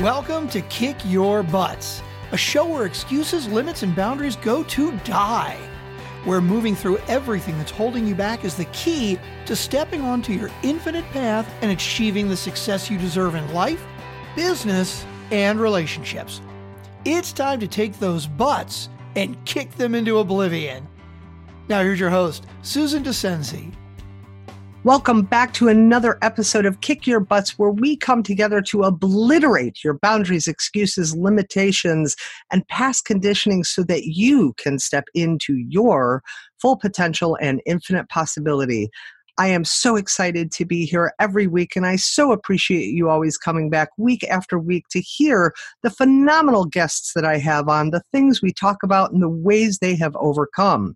Welcome to Kick Your Butts, a show where excuses, limits, and boundaries go to die. Where moving through everything that's holding you back is the key to stepping onto your infinite path and achieving the success you deserve in life, business, and relationships. It's time to take those butts and kick them into oblivion. Now, here's your host, Susan DeCenzi. Welcome back to another episode of Kick Your Butts, where we come together to obliterate your boundaries, excuses, limitations, and past conditioning so that you can step into your full potential and infinite possibility. I am so excited to be here every week, and I so appreciate you always coming back week after week to hear the phenomenal guests that I have on, the things we talk about, and the ways they have overcome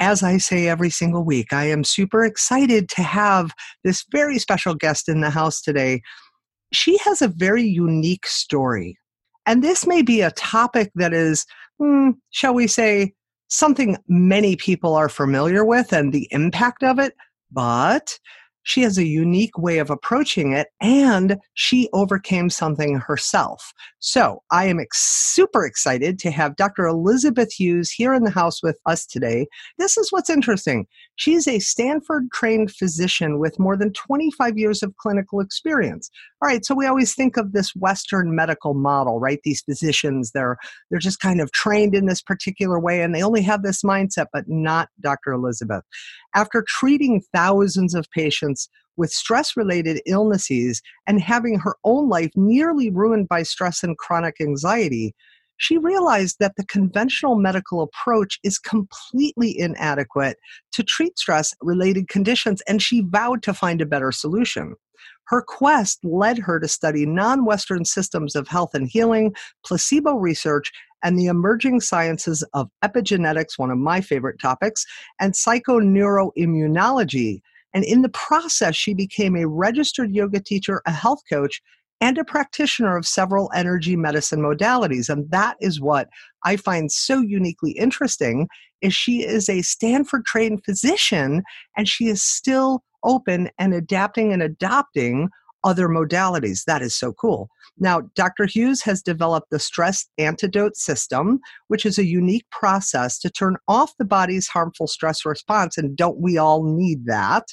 as I say every single week, I am super excited to have this very special guest in the house today. She has a very unique story. And this may be a topic that is, hmm, shall we say, something many people are familiar with and the impact of it, but she has a unique way of approaching it and she overcame something herself. So I am ex- super excited to have Dr. Elizabeth Hughes here in the house with us today. This is what's interesting. She's a Stanford trained physician with more than 25 years of clinical experience. All right, so we always think of this Western medical model, right? These physicians, they're they're just kind of trained in this particular way and they only have this mindset, but not Dr. Elizabeth. After treating thousands of patients with stress related illnesses and having her own life nearly ruined by stress and chronic anxiety, she realized that the conventional medical approach is completely inadequate to treat stress related conditions, and she vowed to find a better solution. Her quest led her to study non Western systems of health and healing, placebo research, and the emerging sciences of epigenetics, one of my favorite topics, and psychoneuroimmunology. And in the process, she became a registered yoga teacher, a health coach, and a practitioner of several energy medicine modalities. And that is what I find so uniquely interesting is she is a Stanford trained physician and she is still open and adapting and adopting other modalities. That is so cool. Now, Dr. Hughes has developed the stress antidote system, which is a unique process to turn off the body's harmful stress response. And don't we all need that?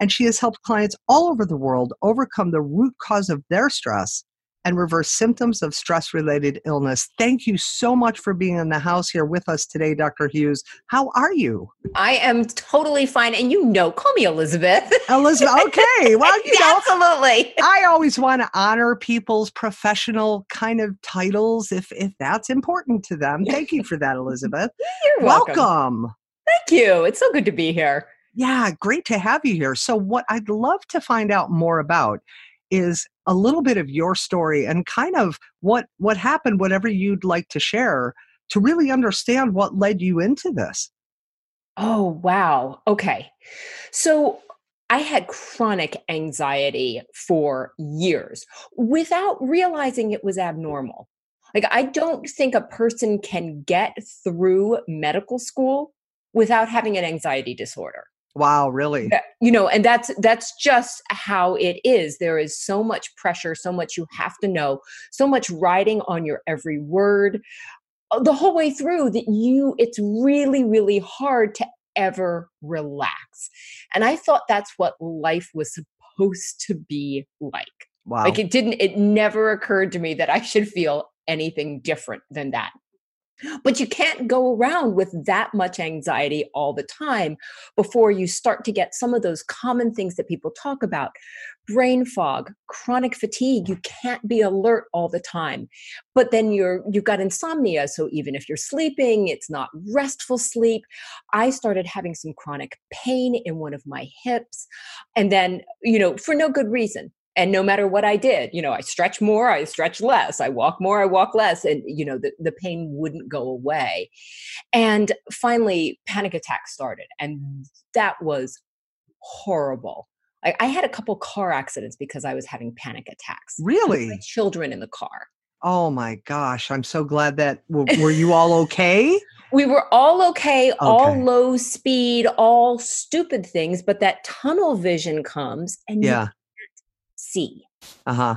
And she has helped clients all over the world overcome the root cause of their stress and reverse symptoms of stress related illness. Thank you so much for being in the house here with us today, Dr. Hughes. How are you? I am totally fine. And you know, call me Elizabeth. Elizabeth, okay. Well, you know, absolutely. I always want to honor people's professional kind of titles if if that's important to them. Thank you for that, Elizabeth. You're welcome. welcome. Thank you. It's so good to be here. Yeah, great to have you here. So, what I'd love to find out more about is a little bit of your story and kind of what what happened whatever you'd like to share to really understand what led you into this oh wow okay so I had chronic anxiety for years without realizing it was abnormal. Like, I don't think a person can get through medical school without having an anxiety disorder. Wow, really? You know, and that's that's just how it is. There is so much pressure, so much you have to know, so much riding on your every word uh, the whole way through that you it's really really hard to ever relax. And I thought that's what life was supposed to be like. Wow. Like it didn't it never occurred to me that I should feel anything different than that. But you can't go around with that much anxiety all the time before you start to get some of those common things that people talk about brain fog, chronic fatigue. You can't be alert all the time. But then you're you've got insomnia, so even if you're sleeping, it's not restful sleep. I started having some chronic pain in one of my hips and then, you know, for no good reason and no matter what i did you know i stretch more i stretch less i walk more i walk less and you know the, the pain wouldn't go away. And finally panic attacks started and that was horrible. I, I had a couple car accidents because i was having panic attacks really? children in the car. Oh my gosh i'm so glad that were you all okay? We were all okay, okay, all low speed, all stupid things, but that tunnel vision comes and yeah see. Uh huh.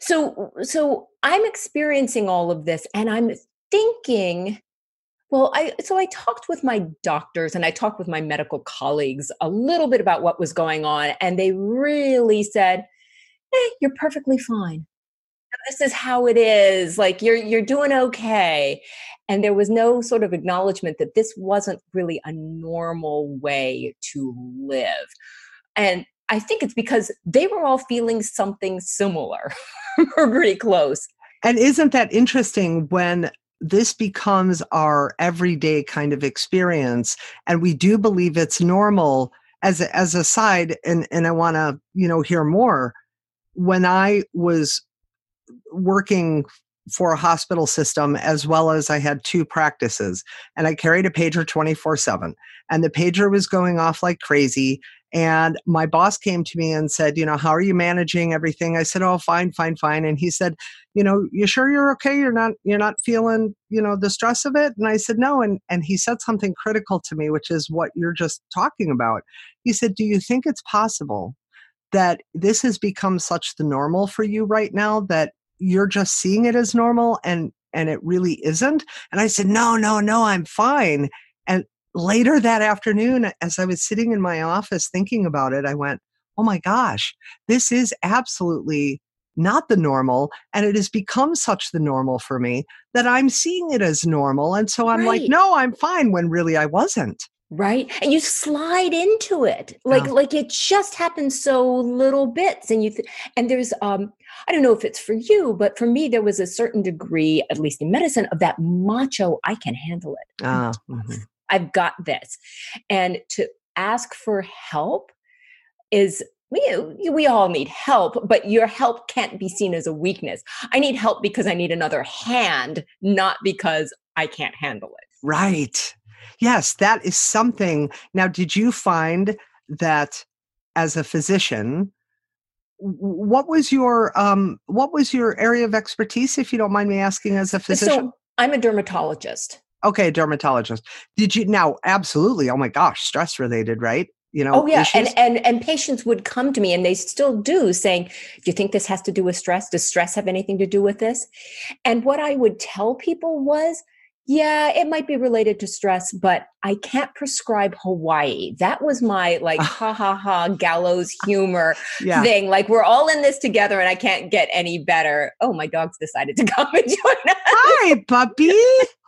So so I'm experiencing all of this and I'm thinking well, I so I talked with my doctors and I talked with my medical colleagues a little bit about what was going on and they really said, eh, you're perfectly fine. This is how it is. Like you're you're doing okay. And there was no sort of acknowledgement that this wasn't really a normal way to live. And I think it's because they were all feeling something similar or pretty close. And isn't that interesting when this becomes our everyday kind of experience and we do believe it's normal as a, as a side and and I want to you know hear more when I was working for a hospital system as well as I had two practices and I carried a pager 24/7 and the pager was going off like crazy and my boss came to me and said, you know, how are you managing everything? I said, oh, fine, fine, fine. And he said, you know, you sure you're okay? You're not, you're not feeling, you know, the stress of it? And I said, no. And, and he said something critical to me, which is what you're just talking about. He said, do you think it's possible that this has become such the normal for you right now that you're just seeing it as normal and, and it really isn't? And I said, no, no, no, I'm fine. And later that afternoon, as I was sitting in my office thinking about it, I went, oh my gosh, this is absolutely not the normal. And it has become such the normal for me that I'm seeing it as normal. And so I'm right. like, no, I'm fine when really I wasn't. Right. And you slide into it. Like yeah. like it just happens so little bits. And you th- and there's um I don't know if it's for you, but for me there was a certain degree, at least in medicine, of that macho, I can handle it. Ah, mm-hmm. I've got this. And to ask for help is we, we all need help, but your help can't be seen as a weakness. I need help because I need another hand, not because I can't handle it. Right. Yes, that is something. Now, did you find that as a physician, what was your um, what was your area of expertise, if you don't mind me asking, as a physician? So I'm a dermatologist. Okay, dermatologist. Did you now? Absolutely. Oh my gosh, stress related, right? You know. Oh yeah, issues? and and and patients would come to me, and they still do, saying, "Do you think this has to do with stress? Does stress have anything to do with this?" And what I would tell people was, yeah, it might be related to stress, but I can't prescribe Hawaii. That was my like ha ha ha gallows humor yeah. thing. Like we're all in this together and I can't get any better. Oh, my dog's decided to come and join us. Hi, puppy.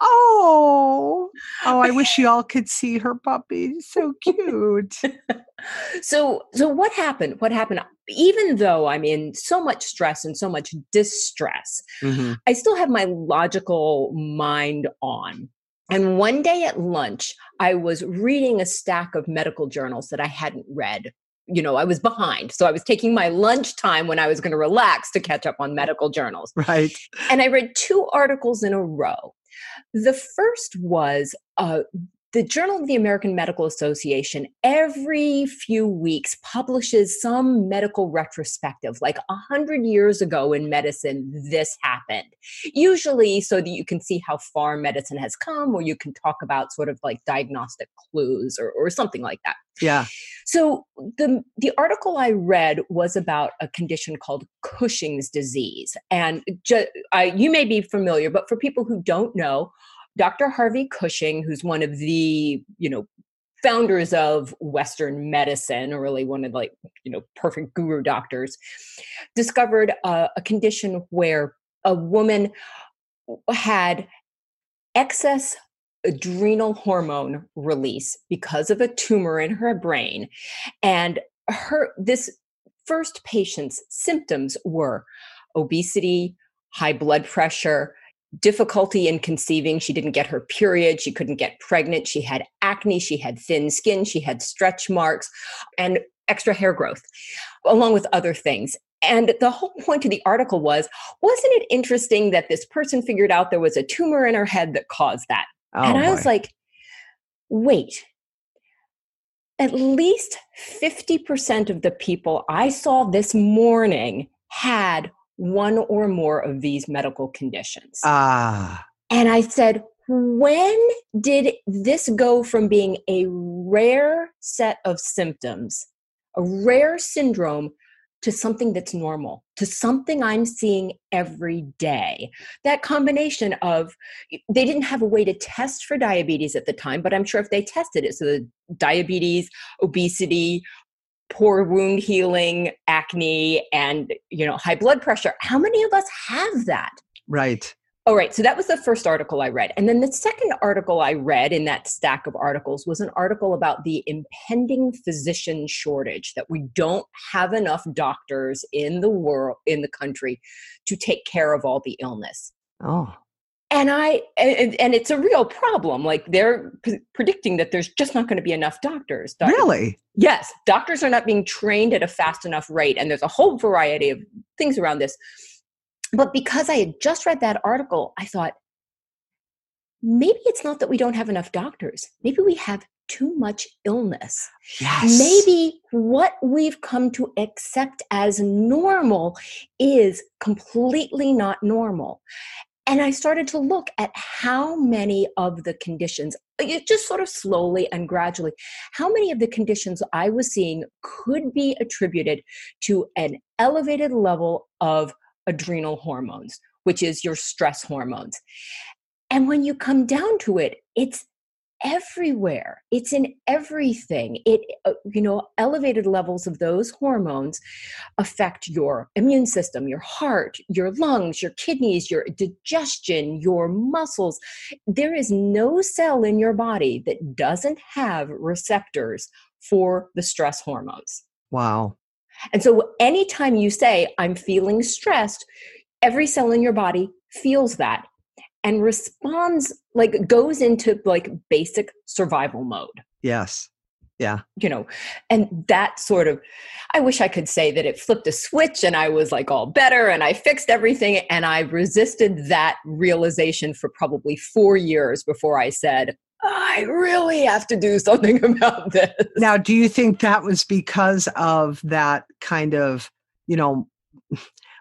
Oh. Oh, I wish you all could see her puppy. So cute. So so what happened? What happened? even though I'm in so much stress and so much distress, mm-hmm. I still have my logical mind on. And one day at lunch, I was reading a stack of medical journals that I hadn't read. You know, I was behind. So I was taking my lunch time when I was going to relax to catch up on medical journals. Right. And I read two articles in a row. The first was uh, the Journal of the American Medical Association every few weeks publishes some medical retrospective. Like a hundred years ago in medicine, this happened. Usually, so that you can see how far medicine has come, or you can talk about sort of like diagnostic clues or, or something like that. Yeah. So the the article I read was about a condition called Cushing's disease, and ju- I, you may be familiar, but for people who don't know Dr. Harvey Cushing, who's one of the, you know, founders of Western medicine, or really one of like, you know, perfect guru doctors, discovered a, a condition where a woman had excess adrenal hormone release because of a tumor in her brain and her this first patient's symptoms were obesity high blood pressure difficulty in conceiving. She didn't get her period. She couldn't get pregnant. She had acne. She had thin skin. She had stretch marks and extra hair growth, along with other things. And the whole point of the article was wasn't it interesting that this person figured out there was a tumor in her head that caused that? Oh, and I boy. was like, wait, at least 50% of the people I saw this morning had one or more of these medical conditions. Ah. And I said, when did this go from being a rare set of symptoms, a rare syndrome, to something that's normal, to something I'm seeing every day. That combination of they didn't have a way to test for diabetes at the time, but I'm sure if they tested it, so the diabetes, obesity, poor wound healing, acne, and you know, high blood pressure, how many of us have that? Right. All right, so that was the first article I read. And then the second article I read in that stack of articles was an article about the impending physician shortage that we don't have enough doctors in the world in the country to take care of all the illness. Oh. And I and, and it's a real problem. Like they're p- predicting that there's just not going to be enough doctors. Doctors. Really? Yes, doctors are not being trained at a fast enough rate and there's a whole variety of things around this but because I had just read that article, I thought, maybe it's not that we don't have enough doctors. Maybe we have too much illness. Yes. Maybe what we've come to accept as normal is completely not normal. And I started to look at how many of the conditions, uh, just sort of slowly and gradually, how many of the conditions I was seeing could be attributed to an elevated level of adrenal hormones, which is your stress hormones. And when you come down to it, it's everywhere. It's in everything. It uh, you know elevated levels of those hormones affect your immune system your heart your lungs your kidneys your digestion your muscles. There is no cell in your body that doesn't have receptors for the stress hormones. Wow. And so anytime you say, I'm feeling stressed, every cell in your body feels that and responds like goes into like basic survival mode. Yes. Yeah. You know, and that sort of, I wish I could say that it flipped a switch and I was like all better and I fixed everything. And I resisted that realization for probably four years before I said, I really have to do something about this. Now, do you think that was because of that kind of, you know,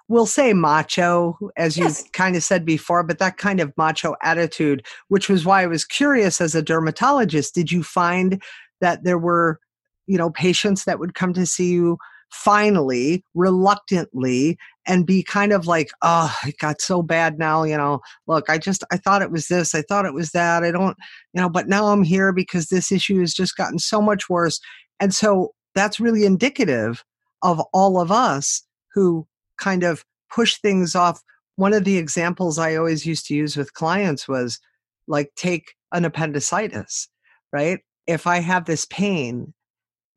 we'll say macho, as you kind of said before, but that kind of macho attitude, which was why I was curious as a dermatologist. Did you find that there were, you know, patients that would come to see you finally, reluctantly, and be kind of like, oh, it got so bad now, you know, look, I just, I thought it was this, I thought it was that, I don't, you know, but now I'm here because this issue has just gotten so much worse. And so that's really indicative of all of us who kind of push things off. One of the examples I always used to use with clients was like, take an appendicitis, right? If I have this pain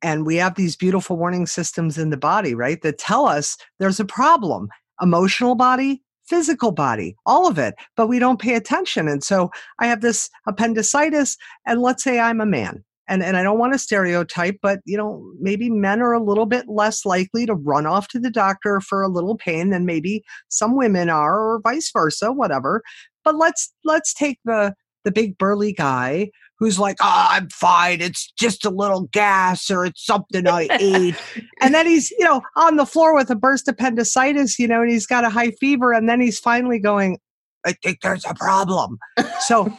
and we have these beautiful warning systems in the body, right, that tell us there's a problem emotional body, physical body, all of it, but we don't pay attention. And so I have this appendicitis, and let's say I'm a man. And, and I don't want to stereotype, but you know, maybe men are a little bit less likely to run off to the doctor for a little pain than maybe some women are, or vice versa, whatever. But let's let's take the the big burly guy who's like, oh, I'm fine. It's just a little gas or it's something I ate. and then he's, you know, on the floor with a burst appendicitis, you know, and he's got a high fever. And then he's finally going, I think there's a problem. So,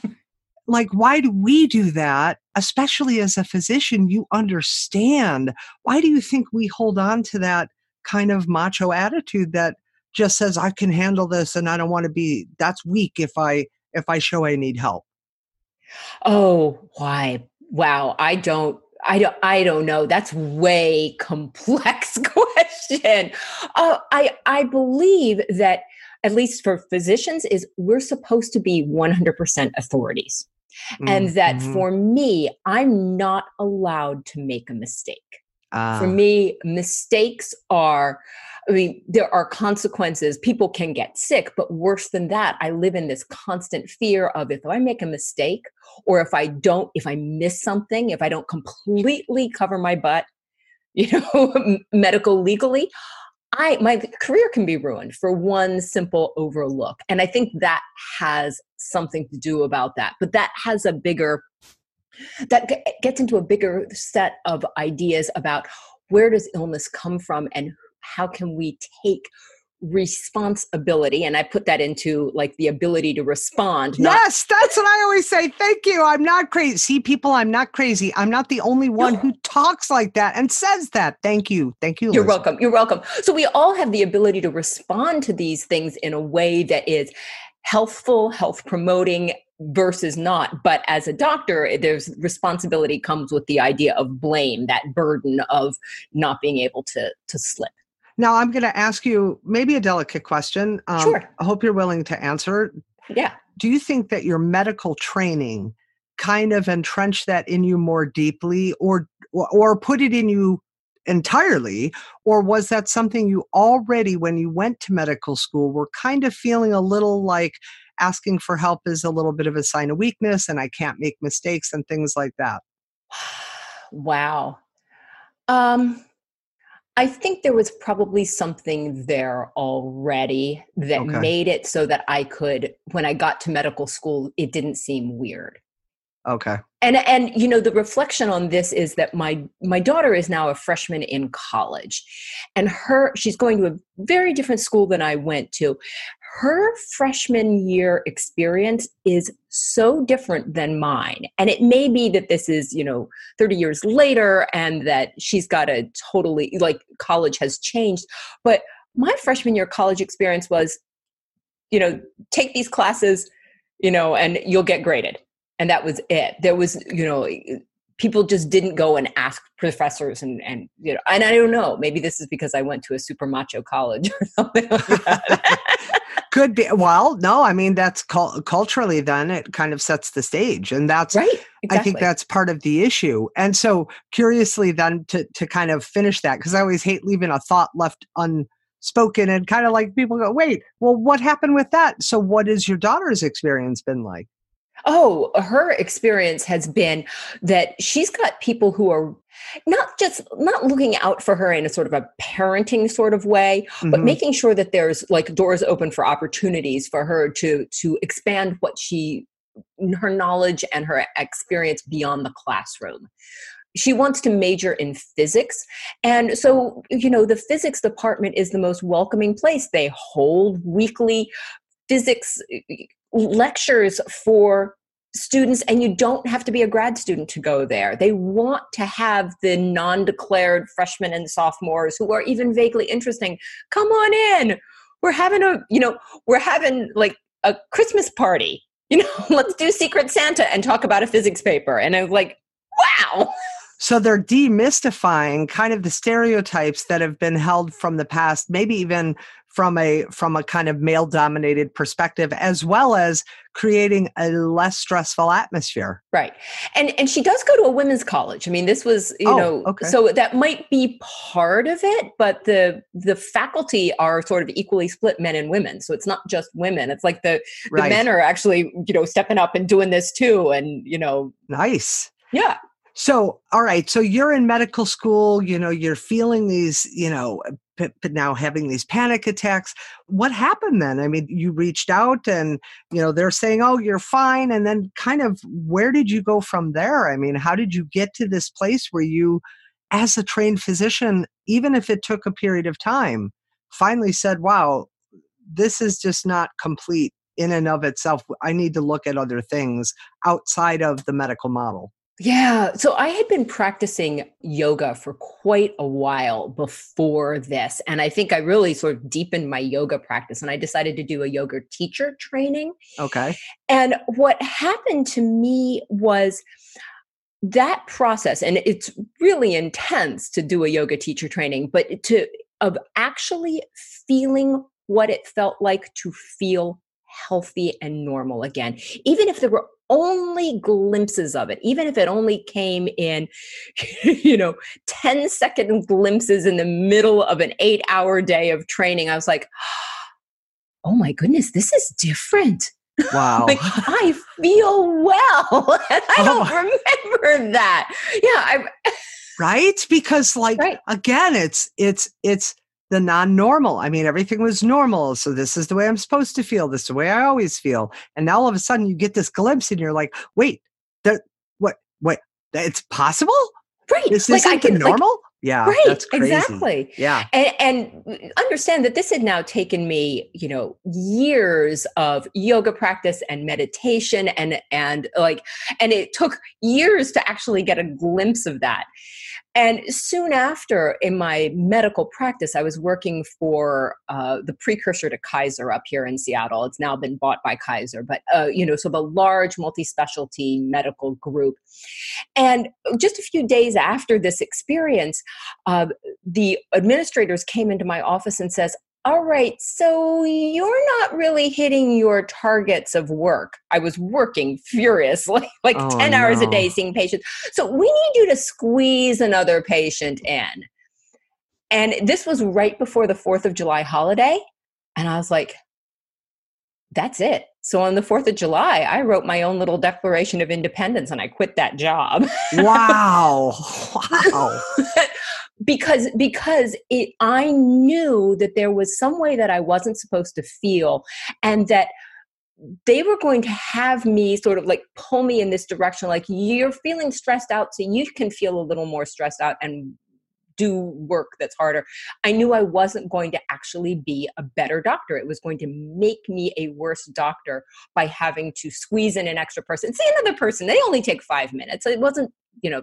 like, why do we do that? Especially as a physician, you understand. Why do you think we hold on to that kind of macho attitude that just says, I can handle this and I don't want to be, that's weak if I, if I show I need help? Oh, why? Wow, I don't I don't I don't know. That's way complex question. Uh, I I believe that at least for physicians is we're supposed to be 100% authorities. Mm-hmm. And that for me, I'm not allowed to make a mistake. For ah. me, mistakes are I mean, there are consequences. People can get sick, but worse than that, I live in this constant fear of if I make a mistake or if I don't, if I miss something, if I don't completely cover my butt, you know, medical legally, I my career can be ruined for one simple overlook. And I think that has something to do about that. But that has a bigger that gets into a bigger set of ideas about where does illness come from and how can we take responsibility and i put that into like the ability to respond yes that's what i always say thank you i'm not crazy see people i'm not crazy i'm not the only one no. who talks like that and says that thank you thank you you're welcome you're welcome so we all have the ability to respond to these things in a way that is healthful health promoting versus not but as a doctor eh, there's responsibility comes with the idea of blame that burden of not being able to to slip now i'm going to ask you maybe a delicate question um, sure i hope you're willing to answer yeah do you think that your medical training kind of entrenched that in you more deeply or or put it in you entirely or was that something you already when you went to medical school were kind of feeling a little like asking for help is a little bit of a sign of weakness and I can't make mistakes and things like that? Wow. Um, I think there was probably something there already that okay. made it so that I could, when I got to medical school, it didn't seem weird. Okay. And and you know the reflection on this is that my my daughter is now a freshman in college and her she's going to a very different school than I went to her freshman year experience is so different than mine and it may be that this is you know 30 years later and that she's got a totally like college has changed but my freshman year college experience was you know take these classes you know and you'll get graded and that was it. There was you know people just didn't go and ask professors and and you know and i don't know maybe this is because i went to a super macho college or something like that. Could be well no i mean that's culturally then it kind of sets the stage and that's right exactly. i think that's part of the issue and so curiously then to to kind of finish that because i always hate leaving a thought left unspoken and kind of like people go wait well what happened with that? So what has your daughter's experience been like Oh, her experience has been that she's got people who are not just not looking out for her in a sort of a parenting sort of way mm-hmm. but making sure that there's like doors open for opportunities for her to to expand what she her knowledge and her experience beyond the classroom she wants to major in physics and so you know the physics department is the most welcoming place they hold weekly physics lectures for students and you don't have to be a grad student to go there. They want to have the non-declared freshmen and sophomores who are even vaguely interesting. Come on in. We're having a you know we're having like a christmas party. You know let's do secret santa and talk about a physics paper. And i'm like wow! So they're demystifying kind of the stereotypes that have been held from the past maybe even from a from a kind of male dominated perspective as well as creating a less stressful atmosphere. Right. And and she does go to a women's college. I mean this was you oh, know okay. so that might be part of it but the the faculty are sort of equally split men and women. So it's not just women. It's like the right. the men are actually you know stepping up and doing this too and you know nice. Yeah so all right so you're in medical school you know you're feeling these you know but, but now having these panic attacks. What happened then? I mean you reached out and you know they're saying oh you're fine and then kind of where did you go from there? I mean how did you get to this place where you as a trained physician even if it took a period of time finally said wow this is just not complete in and of itself. I need to look at other things outside of the medical model yeah. So I had been practicing yoga for quite a while before this. And I think I really sort of deepened my yoga practice and I decided to do a yoga teacher training. Okay. And what happened to me was that process, and it's really intense to do a yoga teacher training, but to, of actually feeling what it felt like to feel healthy and normal again. Even if there were only glimpses of it, even if it only came in, you know, 10 second glimpses in the middle of an eight hour day of training, I was like, oh my goodness, this is different. Wow. like, I feel well. and I oh don't remember that. Yeah. I, right. Because like, right. again, it's, it's, it's, the non-normal. I mean, everything was normal. So this is the way I'm supposed to feel. This is the way I always feel. And now all of a sudden you get this glimpse and you're like, wait, that what what it's possible? Right. This like isn't I can, normal? Yeah, right. that's crazy. Exactly. Yeah. And, and understand that this had now taken me, you know, years of yoga practice and meditation and and like and it took years to actually get a glimpse of that. And soon after, in my medical practice, I was working for uh, the precursor to Kaiser up here in Seattle. It's now been bought by Kaiser, but uh, you know, so the large multi-specialty medical group. And just a few days after this experience, uh, the administrators came into my office and says, all right, so you're not really hitting your targets of work. I was working furiously, like Oh, 10 hours a day seeing patients. So we need you to squeeze another patient in. And this was right before the 4th of July holiday. And I was like, that's it. So on the 4th of July, I wrote my own little Declaration of Independence and I quit that job. Wow. Wow. because because it i knew that there was some way that i wasn't supposed to feel and that they were going to have me sort of like pull me in this direction like you're feeling stressed out so you can feel a little more stressed out and do work that's harder i knew i wasn't going to actually be a better doctor it was going to make me a worse doctor by having to squeeze in an extra person see another person they only take five minutes it wasn't you know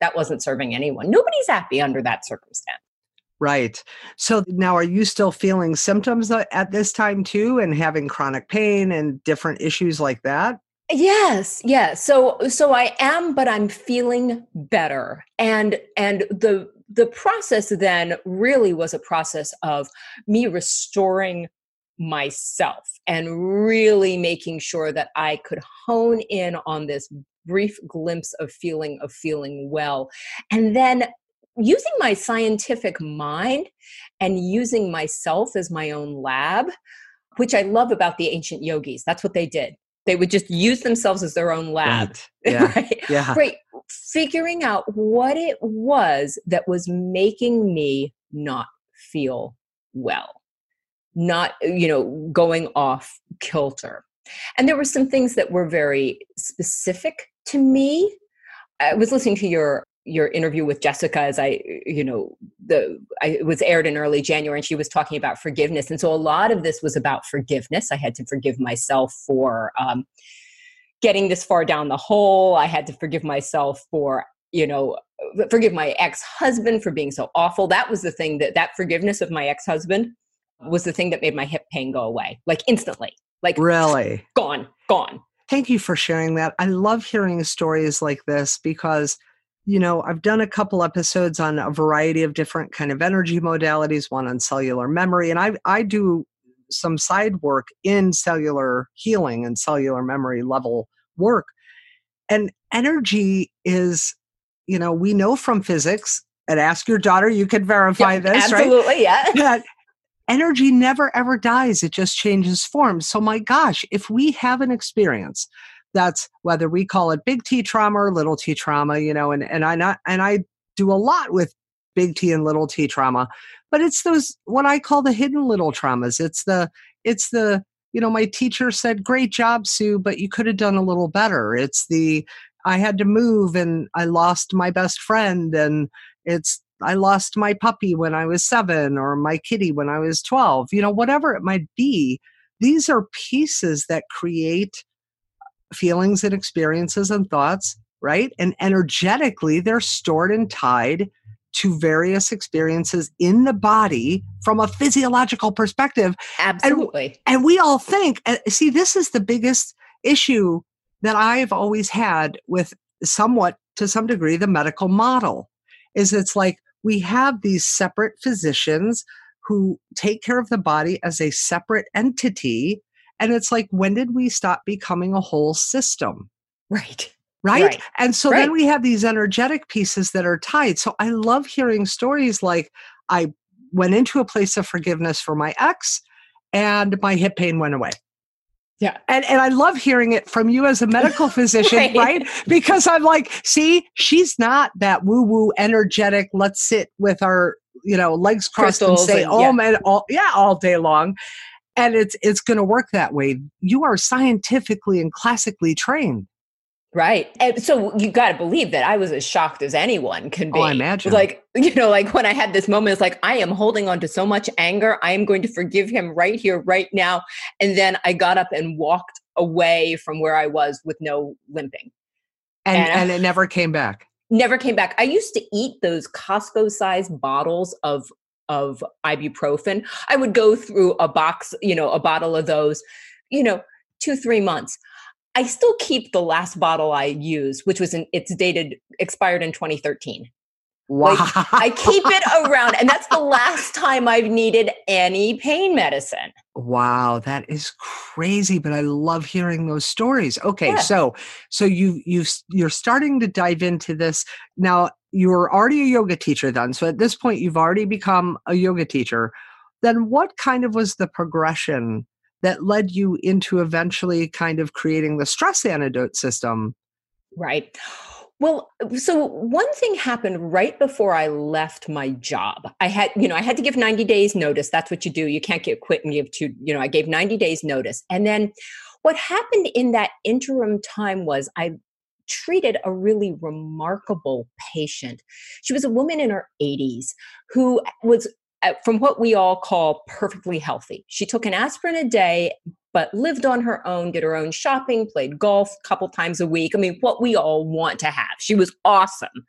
that wasn't serving anyone. Nobody's happy under that circumstance. Right. So now are you still feeling symptoms at this time too and having chronic pain and different issues like that? Yes, yes. So so I am but I'm feeling better. And and the the process then really was a process of me restoring myself and really making sure that I could hone in on this brief glimpse of feeling of feeling well. And then using my scientific mind and using myself as my own lab which i love about the ancient yogis that's what they did they would just use themselves as their own lab Right. Yeah. right Yeah. right figuring out what it was that was making me not feel well not you know going off kilter and there were some things that were very specific to me i was listening to your your interview with jessica as i you know the I, it was aired in early january and she was talking about forgiveness. And so a lot of this was about forgiveness. I had to forgive myself for um, getting this far down the hole. I had to forgive myself for you know forgive my ex-husband for being so awful. That was the thing that that forgiveness of my ex-husband was the thing that made my hip pain go away like instantly like Really? gone gone. Thank you for sharing that. I love hearing stories like this because you know, I've done a couple episodes on a variety of different kind of energy modalities, one on cellular memory and I I do some side work in cellular healing and cellular memory level work. And energy is you know, we know from physics and ask your daughter you can verify Yep, this, right? absolutely yeah that energy never ever dies it just changes form so my gosh if we have an experience that's whether we call it big t trauma or little t trauma you know and, and i not and i do a lot with big t and little t trauma but it's those what i call the hidden little traumas it's the it's the you know my teacher said great job sue but you could have done a little better it's the i had to move and i lost my best friend and it's I lost my puppy when I was seven or my kitty when I was 12, you know, whatever it might be. These are pieces that create feelings and experiences and thoughts, right? And energetically, they're stored and tied to various experiences in the body from a physiological perspective. absolutely And we all think, see, this is the biggest issue that I've always had with somewhat, to some degree, the medical model is it's like we have these separate physicians who take care of the body as a separate entity. And it's like, when did we stop becoming a whole system? right Right. Right. And so Right. then we have these energetic pieces that are tied. So I love hearing stories like I went into a place of forgiveness for my ex and my hip pain went away. yeah And and I love hearing it from you as a medical physician, Right. right. Because I'm like, see, she's not that woo-woo energetic, let's sit with our, you know, legs crossed Crystals and say, and- oh yeah. man, all yeah, all day long. And it's it's gonna work that way. You are scientifically and classically trained. Right. And so you got to believe that I was as shocked as anyone can be. Oh, I imagine. Like, you know, like when I had this moment, it's like, I am holding on to so much anger. I am going to forgive him right here, right now. And then I got up and walked away from where I was with no limping. And, and, and it never came back. Never came back. I used to eat those Costco sized bottles of of ibuprofen. I would go through a box, you know, a bottle of those, you know, two, three months. I still keep the last bottle I used, which was in, it's dated, expired in 2013. Wow. Like, I keep it around, and that's the last time I've needed any pain medicine. Wow, that is crazy, but I love hearing those stories. Okay, Yeah. so so you you you're starting to dive into this. Now, you were already a yoga teacher then. So at this point you've already become a yoga teacher. Then what kind of was the progression that led you into eventually kind of creating the stress antidote system? Right. Well, so one thing happened right before I left my job. I had, you know, I had to give 90 days notice. That's what you do. You can't get quit and give two, you know, I gave 90 days notice. And then what happened in that interim time was I treated a really remarkable patient. She was a woman in her 80s who was Uh, from what we all call perfectly healthy. She took an aspirin a day but lived on her own, did her own shopping, played golf a couple times a week. I mean, what we all want to have. She was awesome.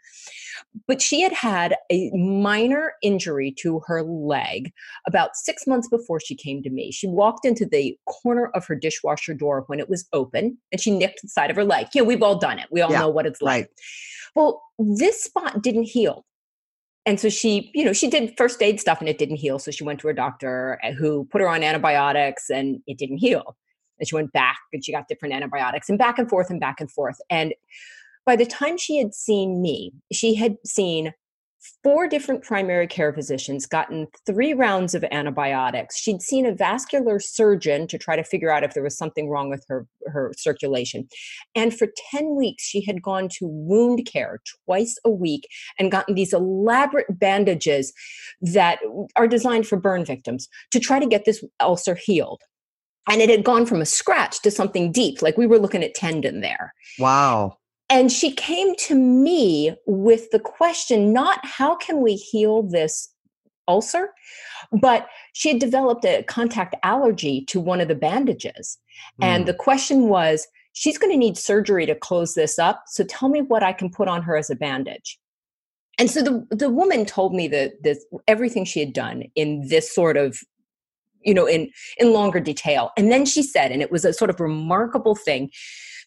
But she had had a minor injury to her leg about six months before she came to me. She walked into the corner of her dishwasher door when it was open and she nicked the side of her leg. Yeah, we've all done it. We all Yeah, know what it's like. right. Well, this spot didn't heal and so she you know she did first aid stuff and it didn't heal. So she went to her doctor uh, who put her on antibiotics and it didn't heal. And she went back and she got different antibiotics and back and forth and back and forth. And by the time she had seen me she had seen four different primary care physicians gotten three rounds of antibiotics she'd seen a vascular surgeon to try to figure out if there was something wrong with her her circulation and for 10 weeks she had gone to wound care twice a week and gotten these elaborate bandages that are designed for burn victims to try to get this ulcer healed. And it had gone from a scratch to something deep, like we were looking at tendon there. Wow. And she came to me with the question not how can we heal this ulcer, but she had developed a contact allergy to one of the bandages. And Mm. the question was, she's going to need surgery to close this up. So tell me what I can put on her as a bandage. And so the the woman told me that this everything she had done in this sort of you know in in longer detail. And then she said and it was a sort of remarkable thing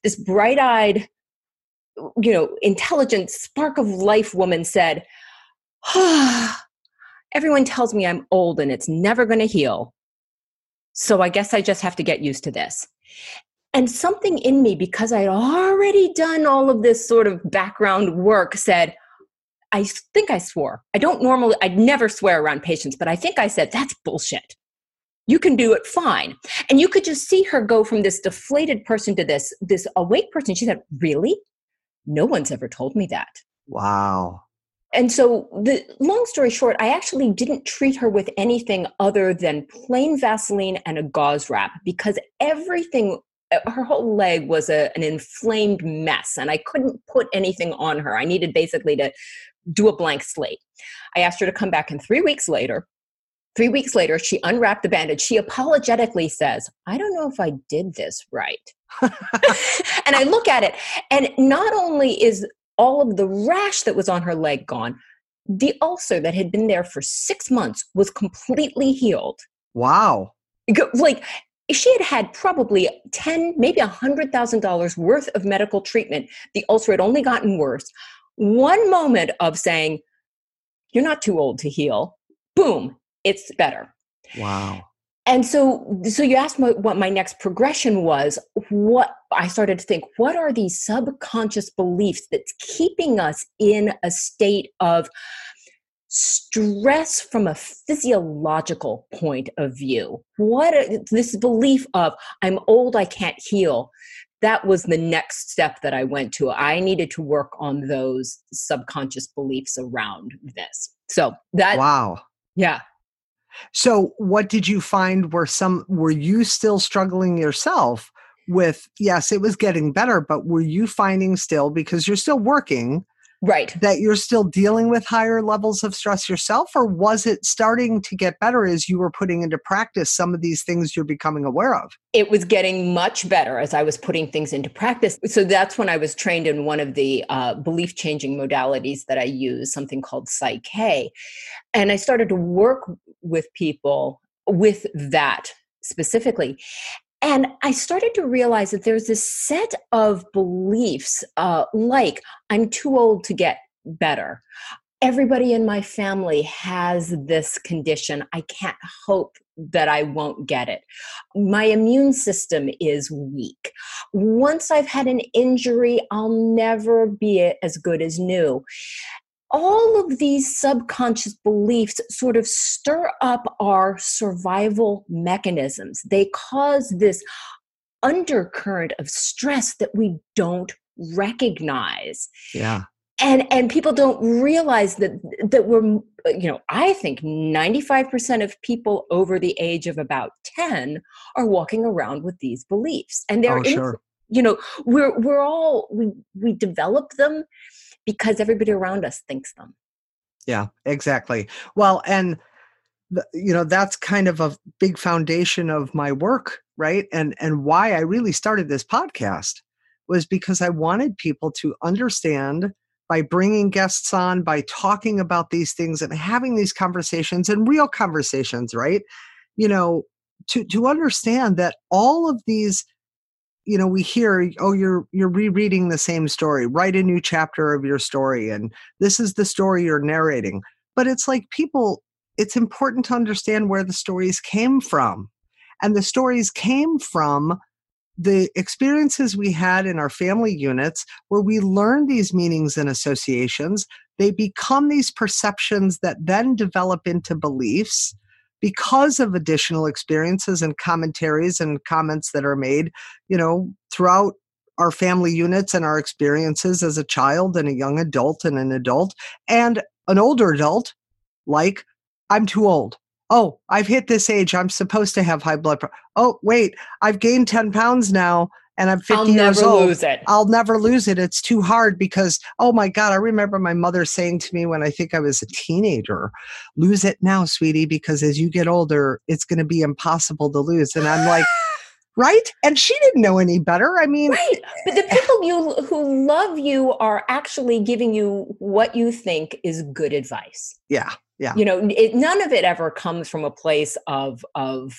this bright-eyed you know intelligent spark of life woman said ah, everyone tells me I'm old and it's never going to heal. So I guess I just have to get used to this. And something in me, because I'd already done all of this sort of background work, said, I think I swore. I don't normally, I'd never swear around patients, but I think I said, that's bullshit. You can do it fine. And you could just see her go from this deflated person to this, this awake person. She said, Really? No one's ever told me that. Wow. And so, the long story short, I actually didn't treat her with anything other than plain Vaseline and a gauze wrap because everything, uh, her whole leg was a, an inflamed mess, and I couldn't put anything on her. I needed basically to do a blank slate. I asked her to come back, and three weeks later, three weeks later, she unwrapped the bandage. She apologetically says, I don't know if I did this right. and I look at it, and not only is all of the rash that was on her leg gone. The ulcer that had been there for six months was completely healed. Wow. Like she had had probably ten, maybe a hundred thousand dollars worth of medical treatment. The ulcer had only gotten worse. One moment of saying, "You're not too old to heal," boom, it's better. Wow. And so, so you asked me what my next progression was. What I started to think, what are these subconscious beliefs that's keeping us in a state of stress from a physiological point of view? What this belief of I'm old, I can't heal? That was the next step that I went to. I needed to work on those subconscious beliefs around this. So that, Wow. yeah. So what did you find were some were you still struggling yourself with yes, it was getting better, but were you finding still because you're still working right. that you're still dealing with higher levels of stress yourself or was it starting to get better as you were putting into practice some of these things you're becoming aware of? It was getting much better as i was putting things into practice. So that's when i was trained in one of the uh, belief changing modalities that i use something called PSYCH-K and i started to work with people with that specifically and I started to realize that there's this set of beliefs, uh, like I'm too old to get better. Everybody in my family has this condition. I can't hope that I won't get it. My immune system is weak. Once I've had an injury, I'll never be as good as new all of these subconscious beliefs sort of stir up our survival mechanisms. They cause this undercurrent of stress that we don't recognize. Yeah. And and people don't realize that that we're you know, I think 95% of people over the age of about 10 are walking around with these beliefs. And they're oh, sure. you know, we're we're all we we develop them because everybody around us thinks them. Yeah, exactly. Well, and you know that's kind of a big foundation of my work, right? And and why I really started this podcast was because I wanted people to understand by bringing guests on, by talking about these things and having these conversations and real conversations, right? You know, to to understand that all of these you know we hear oh you're you're rereading the same story. Write a new chapter of your story and this is the story you're narrating. But it's like people it's important to understand where the stories came from. And the stories came from the experiences we had in our family units where we learn these meanings and associations. They become these perceptions that then develop into beliefs because of additional experiences and commentaries and comments that are made, you know, throughout our family units and our experiences as a child and a young adult and an adult and an older adult, like, I'm too old. Oh, I've hit this age. I'm supposed to have high blood pressure. Oh, wait, I've gained 10 pounds now and I'm 50 I'll years never old. lose it. I'll never lose it. It's too hard because, oh my God, I remember my mother saying to me when I think I was a teenager, lose it now, sweetie, because as you get older, it's going to be impossible to lose. And I'm like, right? And she didn't know any better. I mean, right. But the eh, eh. people you who love you are actually giving you what you think is good advice. Yeah. Yeah. You know, it, none of it ever comes from a place of of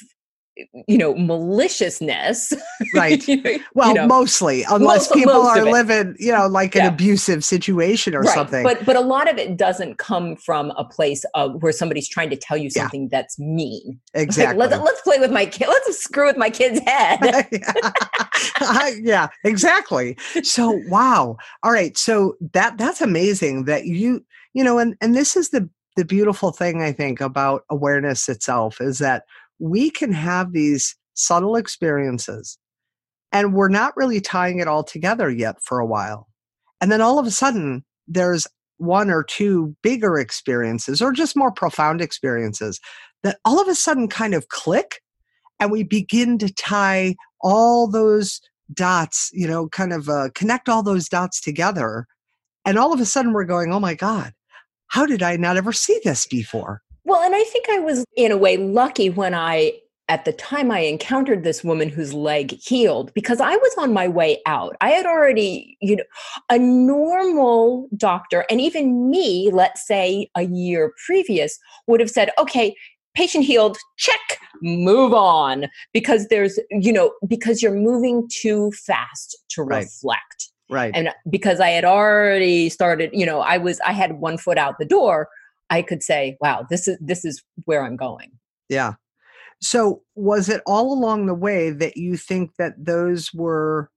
you know maliciousness right well you know, mostly unless most, people most are living you know like an yeah. abusive situation or right. something but but a lot of it doesn't come from a place of where somebody's trying to tell you something yeah. that's mean exactly like, let's, let's play with my kid let's screw with my kid's head yeah. yeah exactly so wow all right so that that's amazing that you you know and and this is the the beautiful thing i think about awareness itself is that we can have these subtle experiences and we're not really tying it all together yet for a while. And then all of a sudden, there's one or two bigger experiences or just more profound experiences that all of a sudden kind of click and we begin to tie all those dots, you know, kind of uh, connect all those dots together. And all of a sudden, we're going, oh my God, how did I not ever see this before? Well, and I think I was in a way lucky when I at the time I encountered this woman whose leg healed because I was on my way out. I had already, you know, a normal doctor, and even me, let's say a year previous, would have said, okay, patient healed, check, move on. Because there's, you know, because you're moving too fast to Right. reflect. Right. And uh, because I had already started, you know, I was, I had one foot out the door. I could say, wow, this is, this is where I'm going. Yeah. So, was it all along the way that you think that those were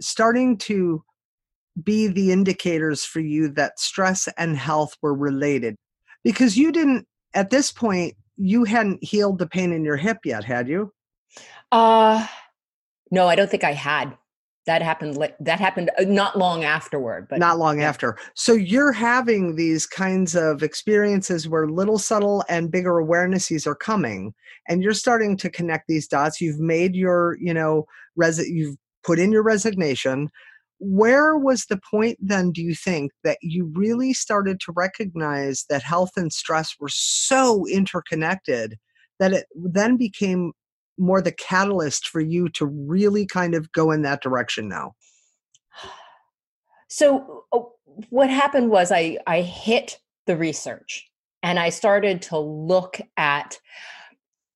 starting to be the indicators for you that stress and health were related? Because you didn't, at this point, you hadn't healed the pain in your hip yet, had you? Uh, no, I don't think I had. That happened. That happened uh, not long afterward, but Not long yeah. after. So, you're having these kinds of experiences where little subtle and bigger awarenesses are coming, and you're starting to connect these dots. You've made your, you know, res- you've put in your resignation. Where was the point then, do you think, that you really started to recognize that health and stress were so interconnected that it then became more the catalyst for you to really kind of go in that direction now? So, oh, what happened was I, I hit the research and I started to look at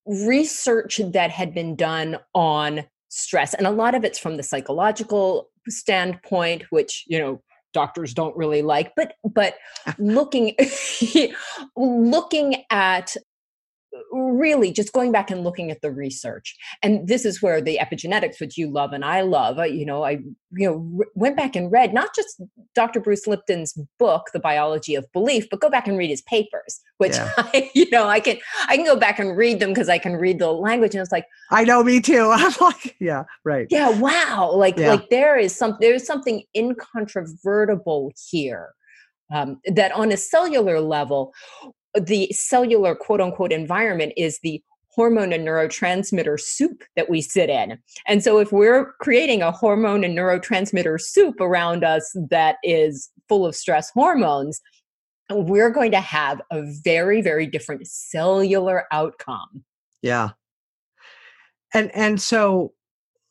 research that had been done on stress and a lot of it's from the psychological standpoint which you know doctors don't really like but but looking looking at really just going back and looking at the research and this is where the epigenetics which you love and i love uh, you know i you know went back and read not just dr bruce lipton's book the biology of belief but go back and read his papers which yeah. I, you know i can i can go back and read them because i can read the language and it's like i know me too i'm like yeah right yeah wow like yeah. like there is some there's something incontrovertible here um, that on a cellular level the cellular quote unquote environment is the hormone and neurotransmitter soup that we sit in. And so if we're creating a hormone and neurotransmitter soup around us that is full of stress hormones, we're going to have a very very different cellular outcome. Yeah. And and so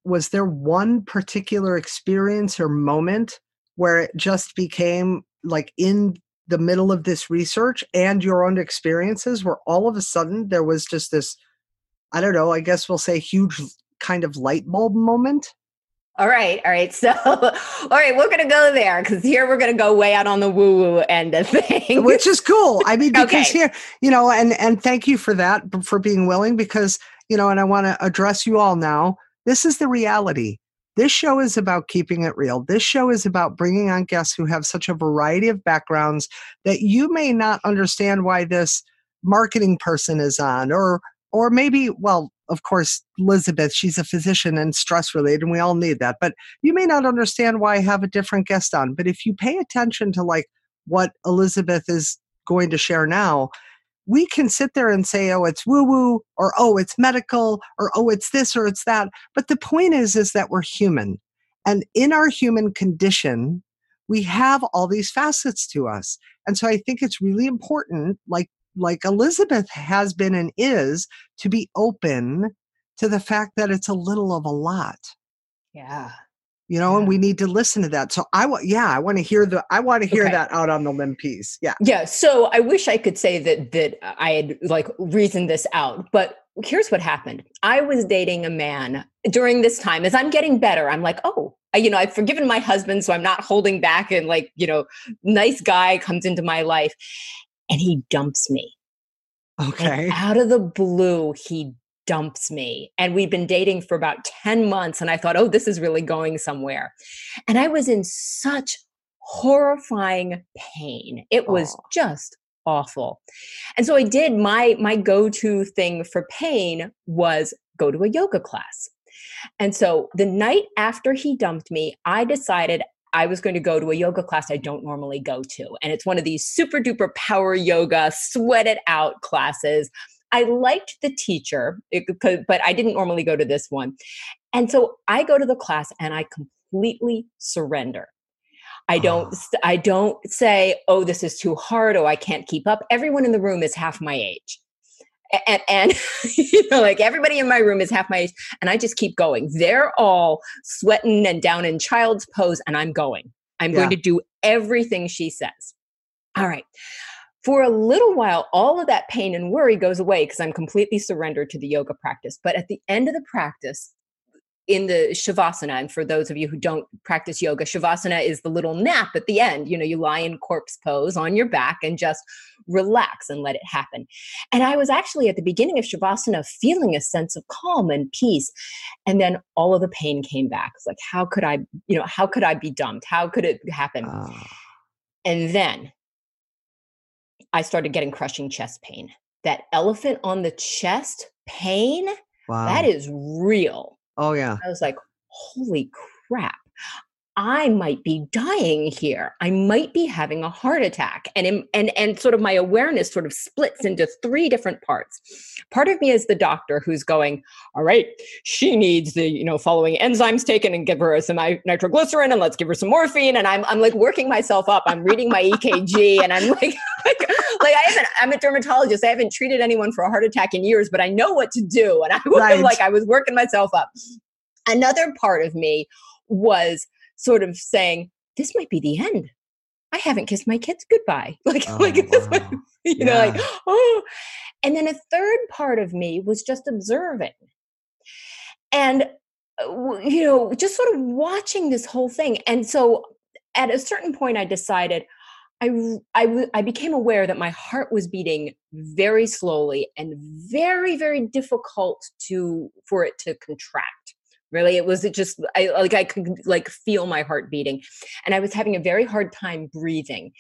was there one particular experience or moment where it just became like in the middle of this research and your own experiences where all of a sudden there was just this i don't know i guess we'll say huge kind of light bulb moment? All right all right so all right we're gonna go there because here we're gonna go way out on the woo woo end of things. Which is cool i mean because okay. here you know and and thank you for that for being willing because you know and i want to address you all now this is the reality this show is about keeping it real. This show is about bringing on guests who have such a variety of backgrounds that you may not understand why this marketing person is on or or maybe well of course elizabeth she's a physician and stress related and we all need that but you may not understand why i have a different guest on but if you pay attention to like what elizabeth is going to share now we can sit there and say, oh, it's woo woo, or oh, it's medical, or oh, it's this or it's that. But the point is, is that we're human. And in our human condition, we have all these facets to us. And so I think it's really important, like like Elizabeth has been and is, to be open to the fact that it's a little of a lot. Yeah you know, yeah. and we need to listen to that. So I want, yeah, I want to hear the, I want to hear okay. that out on the limb piece. Yeah. Yeah. So I wish I could say that, that I had like reasoned this out, but here's what happened. I was dating a man during this time as I'm getting better. I'm like, oh, I, you know, I've forgiven my husband, so I'm not holding back. And like, you know, nice guy comes into my life and he dumps me. Okay. And out of the blue, he dumps me. And we'd been dating for about 10 months. And I thought, oh, this is really going somewhere. And I was in such horrifying pain. It was Aww. just awful. And so I did my my go-to thing for pain was go to a yoga class. And so the night after he dumped me, I decided I was going to go to a yoga class I don't normally go to. And it's one of these super duper power yoga, sweat it out classes. I liked the teacher, but I didn't normally go to this one. And so I go to the class and I completely surrender. I don't oh. I don't say, "Oh, this is too hard. Oh, I can't keep up." Everyone in the room is half my age. And, and you know like everybody in my room is half my age and I just keep going. They're all sweating and down in child's pose and I'm going. I'm yeah. going to do everything she says. All right for a little while, all of that pain and worry goes away because I'm completely surrendered to the yoga practice. But at the end of the practice, in the shavasana, and for those of you who don't practice yoga, shavasana is the little nap at the end. You know, you lie in corpse pose on your back and just relax and let it happen. And I was actually at the beginning of shavasana feeling a sense of calm and peace. And then all of the pain came back. It's like, how could I, you know, how could I be dumped? How could it happen? Oh. And then I started getting crushing chest pain. That elephant on the chest pain, wow. that is real. Oh, yeah. I was like, holy crap. I might be dying here. I might be having a heart attack. And, and, and sort of my awareness sort of splits into three different parts. Part of me is the doctor who's going, all right, she needs the, you know, following enzymes taken and give her some nitroglycerin and let's give her some morphine. And I'm, I'm like working myself up. I'm reading my EKG and I'm like, like, like I haven't, I'm a dermatologist. I haven't treated anyone for a heart attack in years, but I know what to do. And I was right. like, I was working myself up. Another part of me was sort of saying, this might be the end. I haven't kissed my kids goodbye. Like, oh, like wow. you yeah. know, like, oh. And then a third part of me was just observing. And, uh, you know, just sort of watching this whole thing. And so at a certain point, I decided, I, I, I became aware that my heart was beating very slowly and very, very difficult to for it to contract really it was just i like i could like feel my heart beating and i was having a very hard time breathing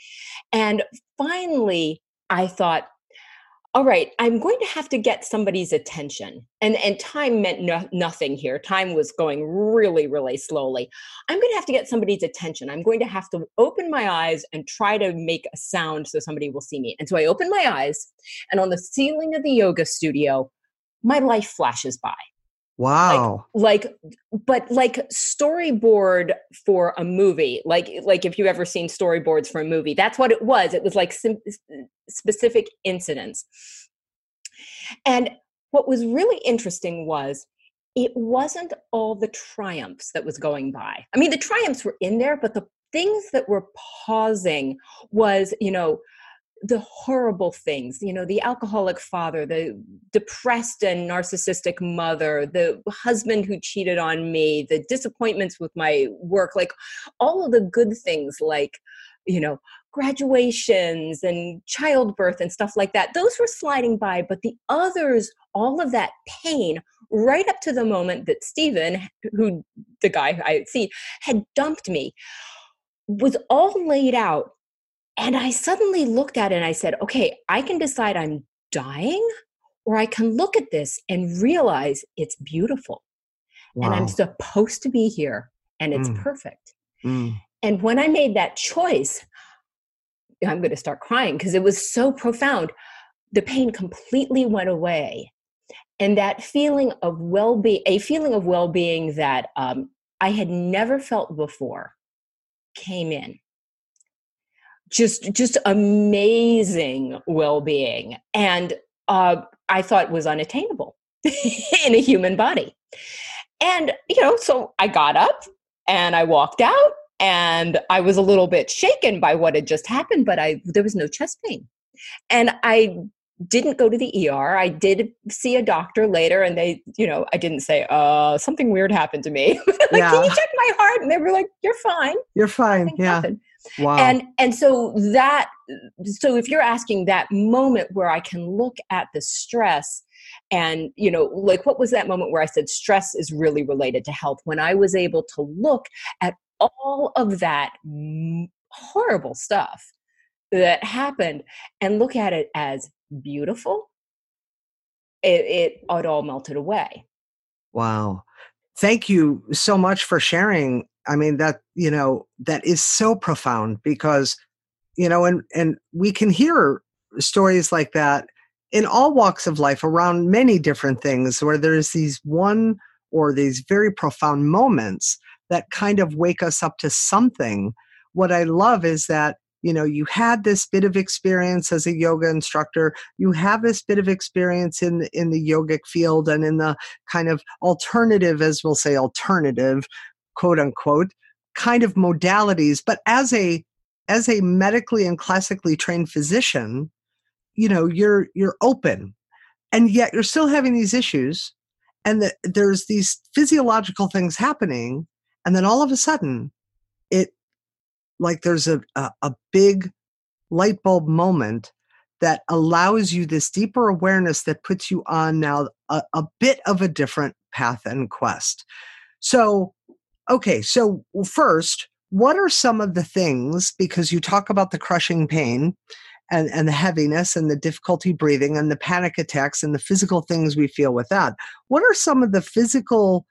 and finally i thought all right i'm going to have to get somebody's attention and and time meant no, nothing here time was going really really slowly. I'm going to have to get somebody's attention i'm going to have to open my eyes and try to make a sound so somebody will see me and so i open my eyes and on the ceiling of the yoga studio my life flashes by Wow. Like, like, but like storyboard for a movie, like like if you've ever seen storyboards for a movie, that's what it was. It was like sim- specific incidents. And what was really interesting was it wasn't all the triumphs that was going by. I mean, the triumphs were in there, but the things that were pausing was, you know, the horrible things you know the alcoholic father the depressed and narcissistic mother the husband who cheated on me the disappointments with my work like all of the good things like you know graduations and childbirth and stuff like that those were sliding by but the others all of that pain right up to the moment that Stephen who the guy I see had dumped me was all laid out and I suddenly looked at it and I said, okay, I can decide I'm dying, or I can look at this and realize it's beautiful. Wow. And I'm supposed to be here and it's mm. perfect. Mm. And when I made that choice, I'm going to start crying because it was so profound. The pain completely went away. And that feeling of well being, a feeling of well being that um, I had never felt before, came in just just amazing well-being and uh, i thought was unattainable in a human body and you know so i got up and i walked out and i was a little bit shaken by what had just happened but i there was no chest pain and i didn't go to the ER. I did see a doctor later and they, you know, I didn't say, uh, something weird happened to me. like, yeah. can you check my heart? And they were like, you're fine. You're fine. yeah. Happened. Wow. And and so that so if you're asking that moment where I can look at the stress and you know like what was that moment where I said stress is really related to health? When I was able to look at all of that horrible stuff that happened and look at it as beautiful it, it, it all melted away. Wow. Thank you so much for sharing I mean that you know that is so profound because you know and and we can hear stories like that in all walks of life around many different things where there's these one or these very profound moments that kind of wake us up to something. What i love is that you know you had this bit of experience as a yoga instructor. You have this bit of experience in in the yogic field and in the kind of alternative as we'll say alternative quote unquote kind of modalities but as a as a medically and classically trained physician you know you're you're open and yet you're still having these issues and that there's these physiological things happening and then all of a sudden it like there's a, a, a big light bulb moment that allows you this deeper awareness that puts you on now a, a bit of a different path and quest. So Okay, so first, what are some of the things, because you talk about the crushing pain and, and the heaviness and the difficulty breathing and the panic attacks and the physical things we feel with that, what are some of the physical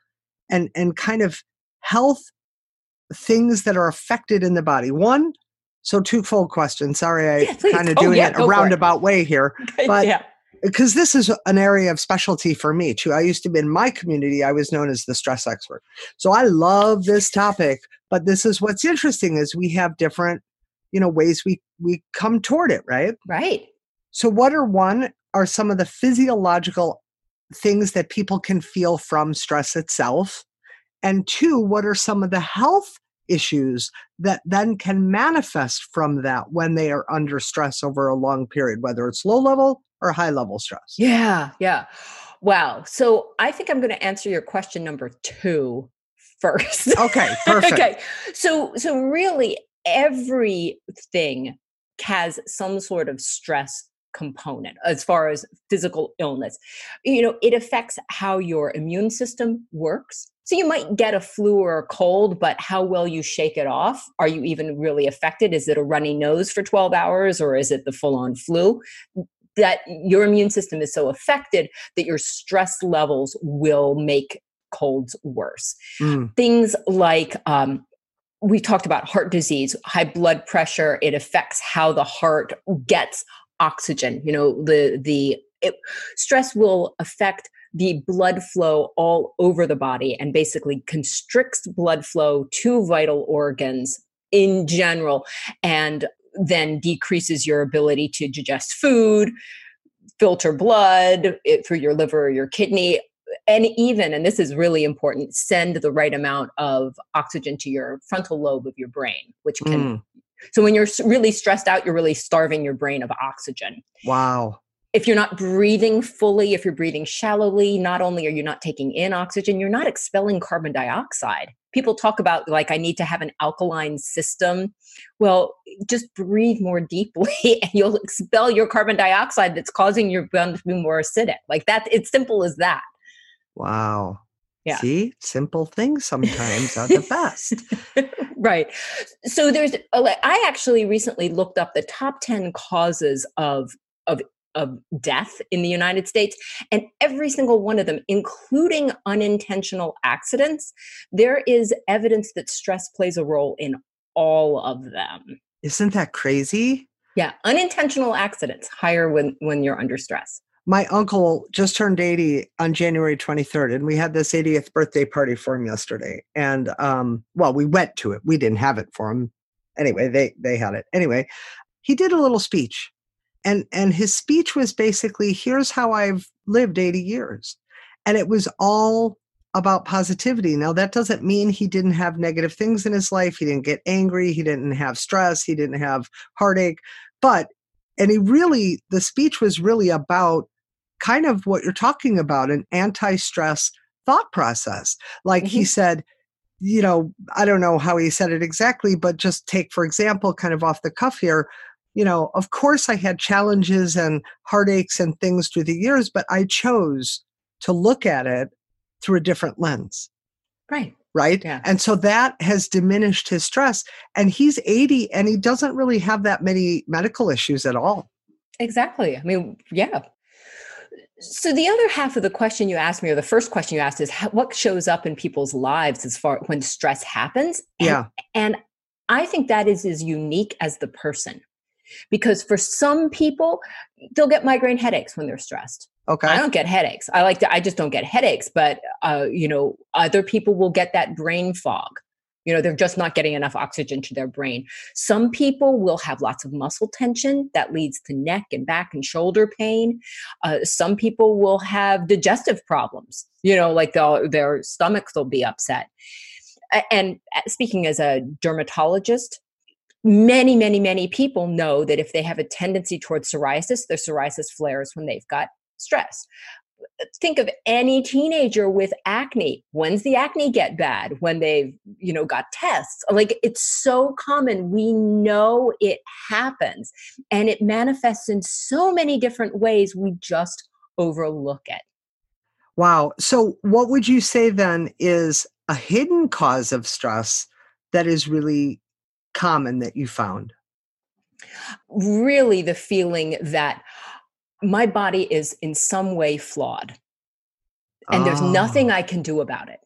and, and kind of health things that are affected in the body. One, so twofold question. Sorry, I Yeah, kind of Oh, doing yeah, it a for it. roundabout way here. But- yeah. Because this is an area of specialty for me too. I used to be in my community, I was known as the stress expert. So I love this topic, but this is what's interesting is we have different, you know, ways we we come toward it, right? Right. So what are one are some of the physiological things that people can feel from stress itself? And two, what are some of the health issues that then can manifest from that when they are under stress over a long period, whether it's low level or high level stress? Yeah. Yeah. Wow. So I think I'm going to answer your question number two first. Okay, perfect. okay. So so really everything has some sort of stress component as far as physical illness. You know, it affects how your immune system works. So you might get a flu or a cold, but how well you shake it off? Are you even really affected? Is it a runny nose for 12 hours or is it the full on flu? That your immune system is so affected that your stress levels will make colds worse. Mm, things like um, we talked about heart disease high blood pressure it affects how the heart gets oxygen you know the the it, stress will affect the blood flow all over the body and basically constricts blood flow to vital organs in general. And then decreases your ability to digest food filter blood it, through your liver or your kidney and even and this is really important send the right amount of oxygen to your frontal lobe of your brain which can mm, so when you're really stressed out you're really starving your brain of oxygen wow. If you're not breathing fully if you're breathing shallowly not only are you not taking in oxygen you're not expelling carbon dioxide people talk about like i need to have an alkaline system well just breathe more deeply and you'll expel your carbon dioxide that's causing your blood to be more acidic like that it's simple as that Wow. Yeah. See, simple things sometimes are the best. right. So there's uh, I actually recently looked up the top 10 causes of of of death in the United States and every single one of them including unintentional accidents there is evidence that stress plays a role in all of them. Isn't that crazy? Yeah, unintentional accidents higher when when you're under stress. My uncle just turned 80 on January 23rd, and we had this 80th birthday party for him yesterday. And um, well, we went to it. We didn't have it for him. Anyway, they they had it. Anyway, he did a little speech. And and his speech was basically, here's how I've lived 80 years. And it was all about positivity. Now that doesn't mean he didn't have negative things in his life. He didn't get angry, he didn't have stress, he didn't have heartache, but and he really the speech was really about kind of what you're talking about an anti-stress thought process like he Mhm. said you know i don't know how he said it exactly but just take for example kind of off the cuff here you know of course i had challenges and heartaches and things through the years but i chose to look at it through a different lens Right. right Yeah. and so that has diminished his stress and he's 80 and he doesn't really have that many medical issues at all Exactly. I mean, yeah. So the other half of the question you asked me, or the first question you asked, is what shows up in people's lives as far when stress happens. And, yeah and I think that is as unique as the person, because for some people, they'll get migraine headaches when they're stressed. Okay. I don't get headaches. I like to. I just don't get headaches. But uh, you know, other people will get that brain fog. You know, they're just not getting enough oxygen to their brain. Some people will have lots of muscle tension that leads to neck and back and shoulder pain. Uh, some people will have digestive problems. You know, like their stomachs will be upset. And uh, speaking as a dermatologist, many, many, many people know that if they have a tendency towards psoriasis, their psoriasis flares when they've got stress. Think of any teenager with acne. When's the acne get bad? When they've, you know, got tests. Like it's so common. We know it happens and it manifests in so many different ways. We just overlook it. Wow. So, what would you say then is a hidden cause of stress that is really common that you found? Really, the feeling that my body is in some way flawed and there's nothing Ah. I can do about it.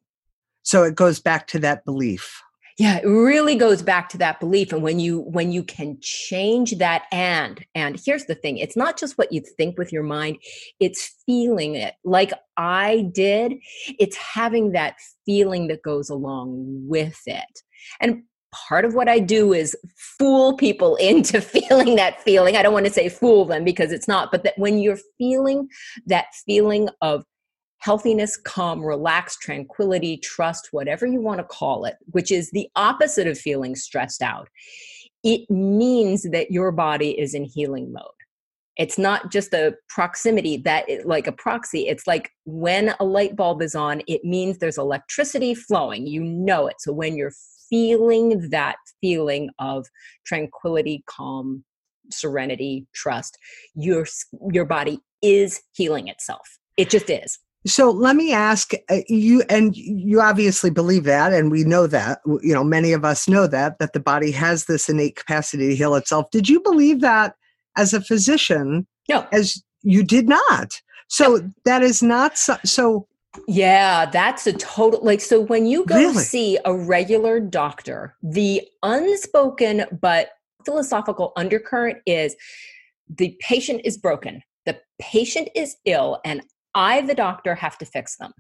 So, it goes back to that belief. yeah it really goes back to that belief and when you when you can change that and and here's the thing it's not just what you think with your mind it's feeling it like i did it's having that feeling that goes along with it and part of what I do is fool people into feeling that feeling. I don't want to say fool them because it's not, but that when you're feeling that feeling of healthiness, calm, relaxed, tranquility, trust, whatever you want to call it, which is the opposite of feeling stressed out, it means that your body is in healing mode. It's not just a proximity that like a proxy. It's like when a light bulb is on, it means there's electricity flowing. You know it. So when you're feeling that feeling of tranquility, calm, serenity, trust, your your body is healing itself. It just is. So let me ask uh, you, and you obviously believe that, and we know that, you know, many of us know that, that the body has this innate capacity to heal itself. Did you believe that as a physician? No. As you did not. So no. that is not so, so. Yeah, that's a total, like, so when you go really? see a regular doctor, the unspoken but philosophical undercurrent is the patient is broken the patient is ill and I, the doctor, have to fix them.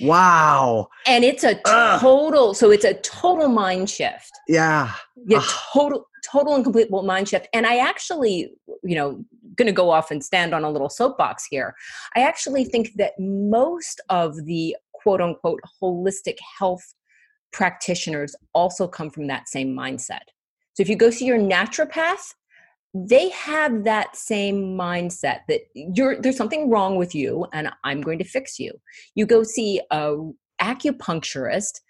Wow. And it's a total, Ugh. so it's a total mind shift. Yeah. Yeah, total, total and complete mind shift. And I actually, you know, going to go off and stand on a little soapbox here. I actually think that most of the quote unquote holistic health practitioners also come from that same mindset. So if you go see your naturopath, they have that same mindset that you're there's something wrong with you and i'm going to fix you you go see a acupuncturist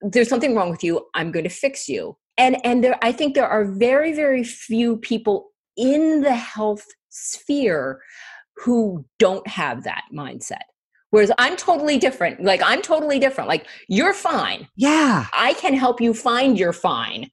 there's something wrong with you i'm going to fix you and and there i think there are very very few people in the health sphere who don't have that mindset Whereas I'm totally different. Like I'm totally different. Like you're fine. Yeah. I can help you find you're fine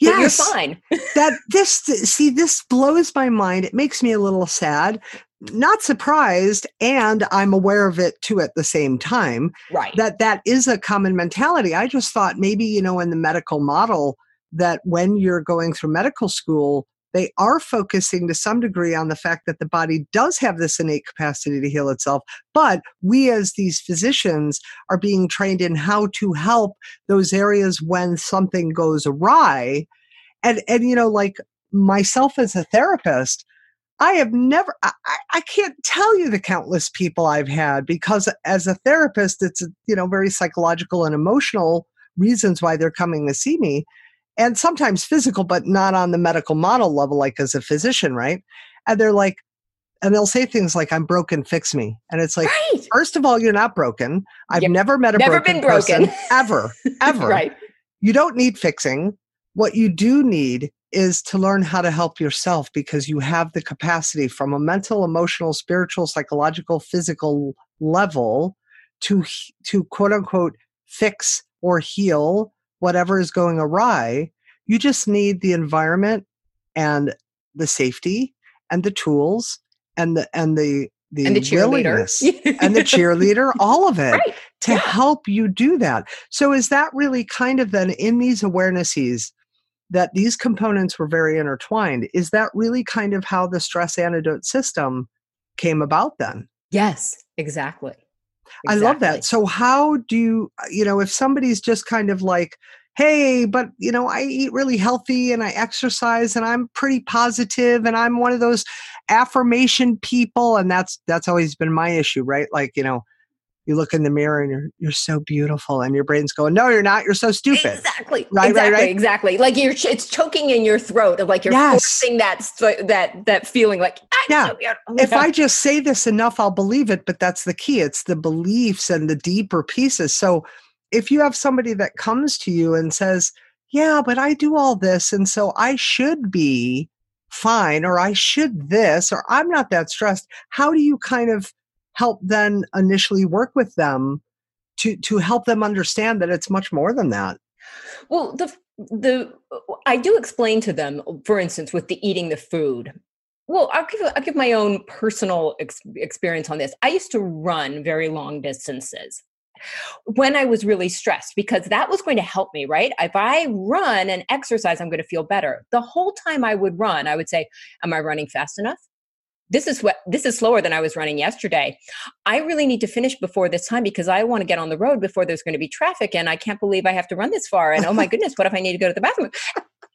yes, you're fine. that this see this blows my mind. It makes me a little sad. Not surprised, and I'm aware of it too at the same time. Right. That that is a common mentality. I just thought maybe you know in the medical model that when you're going through medical school, they are focusing to some degree on the fact that the body does have this innate capacity to heal itself. But we, as these physicians, are being trained in how to help those areas when something goes awry. And, and you know, like myself as a therapist, I have never, I, I can't tell you the countless people I've had because as a therapist, it's, you know, very psychological and emotional reasons why they're coming to see me and sometimes physical, but not on the medical model level, like as a physician, right? And they're like, and they'll say things like, I'm broken, fix me. And it's like, right. first of all, you're not broken. I've yep. never met a never broken, been broken. person ever, ever. right. You don't need fixing. What you do need is to learn how to help yourself because you have the capacity from a mental, emotional, spiritual, psychological, physical level to to quote unquote fix or heal whatever is going awry. You just need the environment and the safety and the tools and the and the the, and the willingness and the cheerleader, all of it right. to yeah. help you do that. So is that really kind of then in these awarenesses that these components were very intertwined? Is that really kind of how the stress antidote system came about then? Yes, exactly. Exactly. I love that. So how do you, uh, you know, if somebody's just kind of like, hey, but you know, I eat really healthy and I exercise and I'm pretty positive and I'm one of those affirmation people and that's that's always been my issue, right? Like, you know, you look in the mirror and you're you're so beautiful and your brain's going no you're not. You're so stupid. Exactly. Right exactly, right? right exactly. Like you're it's choking in your throat of like you're yes. forcing that that that feeling like yeah. so if i just say this enough i'll believe it but that's the key. It's the beliefs and the deeper pieces. So if you have somebody that comes to you and says yeah but i do all this and so i should be fine or i should this or i'm not that stressed how do you kind of help then initially work with them to to help them understand that it's much more than that well the the i do explain to them for instance with the eating the food well i'll give i'll give my own personal ex- experience on this i used to run very long distances when I was really stressed because that was going to help me, right? If I run and exercise, I'm going to feel better. The whole time I would run, I would say, Am I running fast enough? This is what this is slower than I was running yesterday. I really need to finish before this time because I want to get on the road before there's going to be traffic and I can't believe I have to run this far. And oh my goodness, what if I need to go to the bathroom?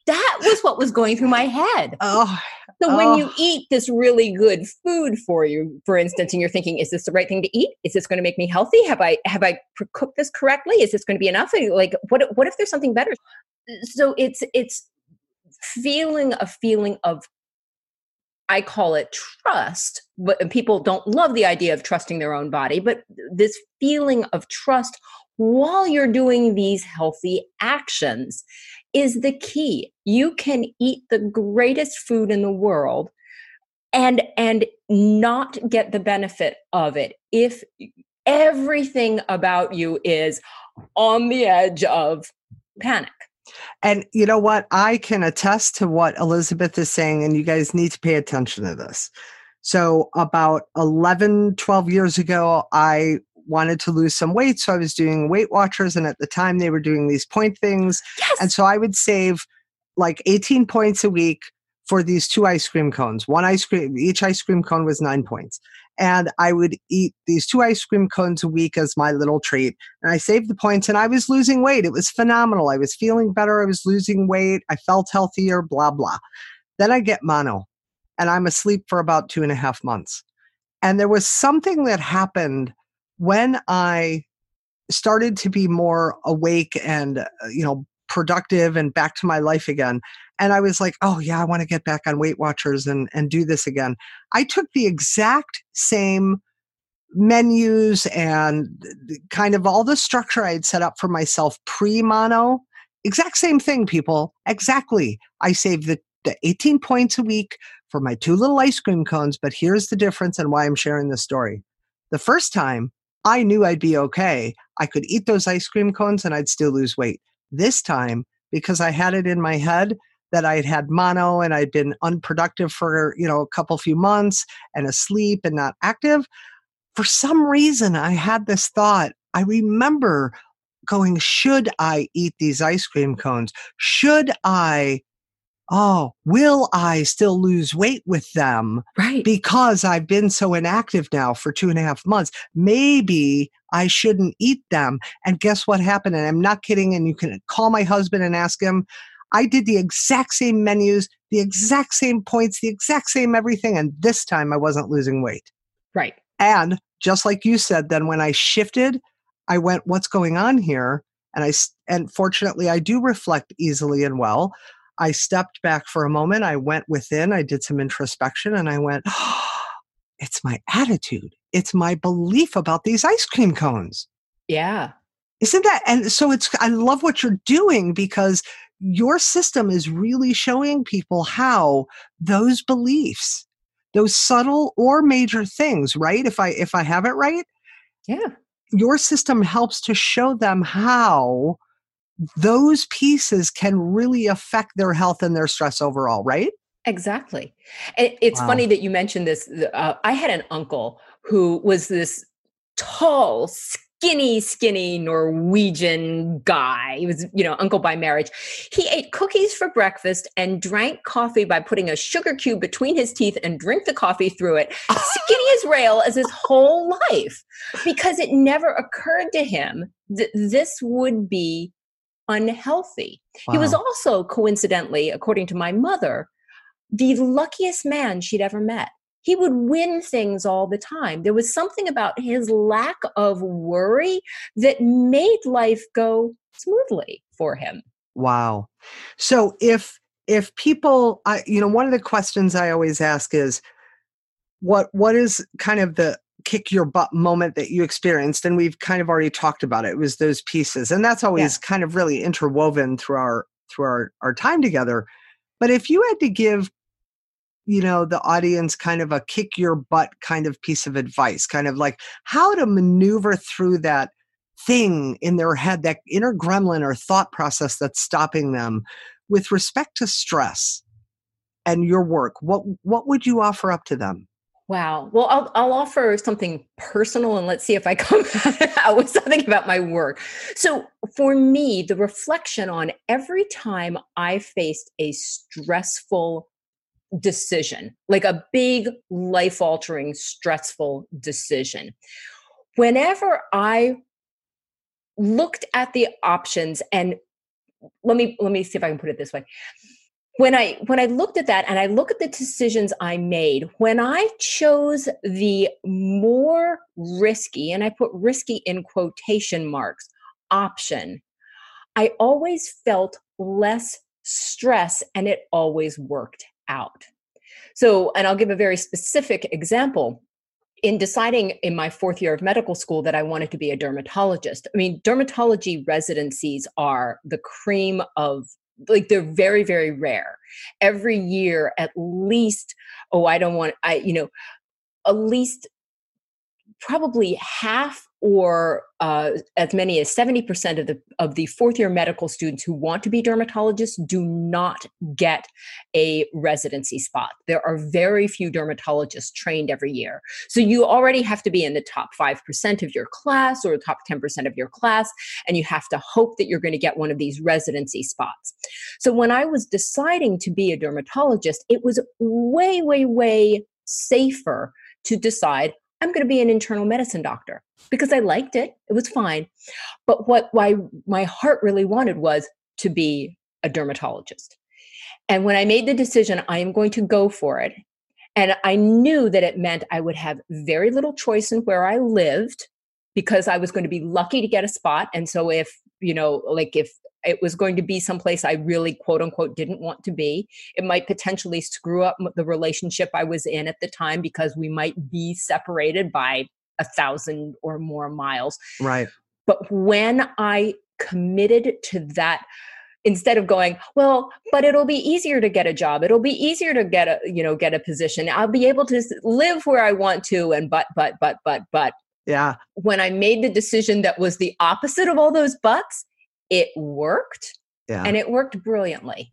That was what was going through my head. Oh, So Oh. when you oh. eat this really good food for you, for instance, and you're thinking, is this the right thing to eat? Is this going to make me healthy? Have I have I cooked this correctly? Is this going to be enough? Like what what if there's something better? So it's it's feeling a feeling of I call it trust, but people don't love the idea of trusting their own body, but this feeling of trust while you're doing these healthy actions is the key. You can eat the greatest food in the world and and not get the benefit of it if everything about you is on the edge of panic. And you know what? I can attest to what Elizabeth is saying, and you guys need to pay attention to this. So, about 11, 12 years ago, I wanted to lose some weight. So, I was doing Weight Watchers, and at the time, they were doing these point things. Yes. And so, I would save like 18 points a week for these two ice cream cones. One ice cream, each ice cream cone was nine points. And I would eat these two ice cream cones a week as my little treat. And I saved the points and I was losing weight. It was phenomenal. I was feeling better. I was losing weight. I felt healthier, blah, blah. Then I get mono and I'm asleep for about two and a half months. And there was something that happened when I started to be more awake and, uh, you know, productive and back to my life again. And I was like, oh, yeah, I want to get back on Weight Watchers and, and do this again. I took the exact same menus and kind of all the structure I had set up for myself pre mono. Exact same thing, people. Exactly. I saved the, the 18 points a week for my two little ice cream cones, but here's the difference and why I'm sharing this story. The first time, I knew I'd be okay. I could eat those ice cream cones and I'd still lose weight. This time, because I had it in my head that I had had mono and I'd been unproductive for, you know, a couple few months and asleep and not active, for some reason I had this thought. I remember going, should I eat these ice cream cones? Should I, oh, will I still lose weight with them? Right. because I've been so inactive now for two and a half months, maybe I shouldn't eat them. And guess what happened? And I'm not kidding. And you can call my husband and ask him. I did the exact same menus, the exact same points, the exact same everything. And this time I wasn't losing weight. right. And just like you said, then when I shifted, I went, what's going on here? And I, and fortunately, I do reflect easily and well. I stepped back for a moment. I went within, I did some introspection, and I went, it's my attitude. It's my belief about these ice cream cones. Yeah. Isn't that? And so it's, I love what you're doing because your system is really showing people how those beliefs, those subtle or major things, right? If I, if I have it right, Yeah. your system helps to show them how those pieces can really affect their health and their stress overall, right? Exactly. It's Wow. funny that you mentioned this. Uh, I had an uncle who was this tall, skinny, skinny Norwegian guy. He was, you know, uncle by marriage. He ate cookies for breakfast and drank coffee by putting a sugar cube between his teeth and drink the coffee through it. Skinny as rail as his whole life because it never occurred to him that this would be unhealthy. He was also, coincidentally, according to my mother, the luckiest man she'd ever met. He would win things all the time. There was something about his lack of worry that made life go smoothly for him. Wow. So if if people I you know one of the questions I always ask is what what is kind of the kick your butt moment that you experienced and we've kind of already talked about it. It was those pieces and that's always kind of really interwoven through our through our our time together. But if you had to give you know the audience kind of a kick your butt kind of piece of advice, kind of like how to maneuver through that thing in their head, that inner gremlin or thought process that's stopping them with respect to stress and your work, what what would you offer up to them? Wow. Well, I'll, I'll offer something personal and let's see if I come out with something about my work. So, for me, the reflection on every time I faced a stressful decision, like a big life altering, stressful decision, whenever I looked at the options and let me let me see if I can put it this way. When i when i looked at that and i look at the decisions i made when i chose the more risky and i put risky in quotation marks option i always felt less stress and it always worked out so and i'll give a very specific example in deciding in my fourth year of medical school that I wanted to be a dermatologist. I mean, dermatology residencies are the cream of like they're very very rare every year at least oh i don't want i you know at least probably half or uh, as many as 70% of the of the fourth year medical students who want to be dermatologists do not get a residency spot. There are very few dermatologists trained every year. So you already have to be in the top 5% of your class or the top 10% of your class and you have to hope that you're going to get one of these residency spots. So when i was deciding to be a dermatologist it was way way way safer to decide I'm going to be an internal medicine doctor because I liked it. It was fine. But what why my heart really wanted was to be a dermatologist. And when I made the decision, I am going to go for it. And I knew that it meant I would have very little choice in where I lived because I was going to be lucky to get a spot. And so if, you know, like if it was going to be someplace I really quote unquote didn't want to be. It might potentially screw up the relationship I was in at the time because we might be separated by a thousand or more miles. Right. But when I committed to that, instead of going well but it'll be easier to get a job it'll be easier to get a you know get a position i'll be able to live where i want to and but but but but but yeah when i made the decision that was the opposite of all those buts it worked yeah. and it worked brilliantly.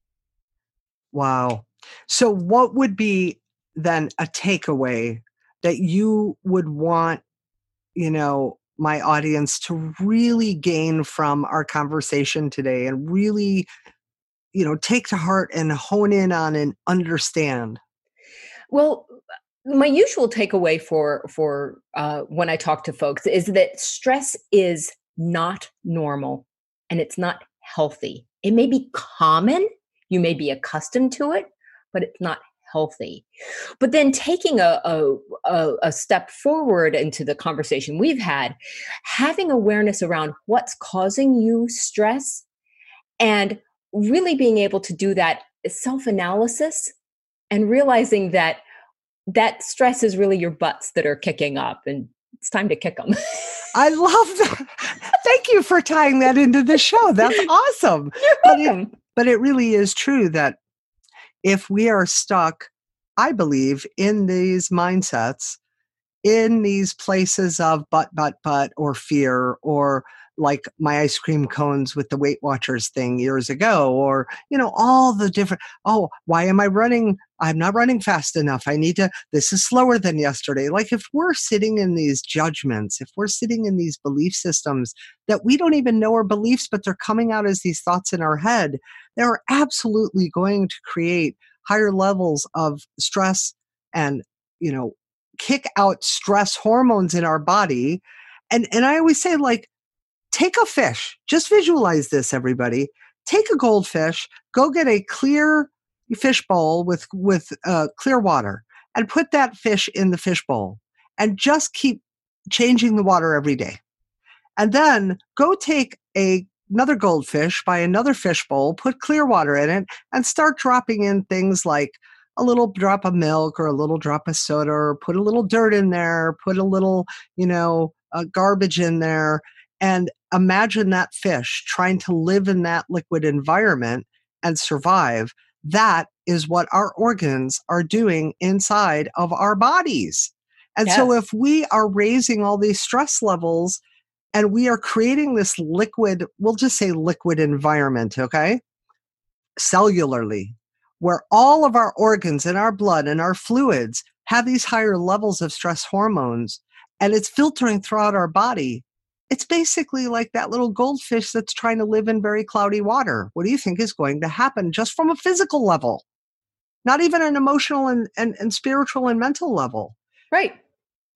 Wow. So, what would be then a takeaway that you would want, you know, my audience to really gain from our conversation today and really, you know, take to heart and hone in on and understand? Well, my usual takeaway for for uh, when I talk to folks is that stress is not normal and it's not healthy. It may be common, you may be accustomed to it, but it's not healthy. But then taking a, a, a, step forward into the conversation we've had, having awareness around what's causing you stress and really being able to do that self analysis and realizing that that stress is really your butts that are kicking up and it's time to kick them. I love that. Thank you for tying that into the show. That's awesome. But it, but it really is true that if we are stuck, I believe, in these mindsets, in these places of but, but, but, or fear, or like my ice cream cones with the Weight Watchers thing years ago, or, you know, all the different, oh, why am I running? I'm not running fast enough. I need to, this is slower than yesterday. Like if we're sitting in these judgments, if we're sitting in these belief systems that we don't even know are beliefs, but they're coming out as these thoughts in our head, they're absolutely going to create higher levels of stress and, you know, kick out stress hormones in our body. And, and I always say, like, take a fish. Just visualize this, everybody. Take a goldfish, go get a clear fish bowl with with uh, clear water, and put that fish in the fish bowl, and just keep changing the water every day. And then go take a another goldfish, buy another fish bowl, put clear water in it, and start dropping in things like a little drop of milk or a little drop of soda, or put a little dirt in there, put a little, you know, uh, garbage in there, and imagine that fish trying to live in that liquid environment and survive. That is what our organs are doing inside of our bodies. And yes. so, if we are raising all these stress levels and we are creating this liquid, we'll just say liquid environment, okay? Cellularly, where all of our organs and our blood and our fluids have these higher levels of stress hormones and it's filtering throughout our body, it's basically like that little goldfish that's trying to live in very cloudy water. What do you think is going to happen just from a physical level? Not even an emotional and, and, and spiritual and mental level. Right.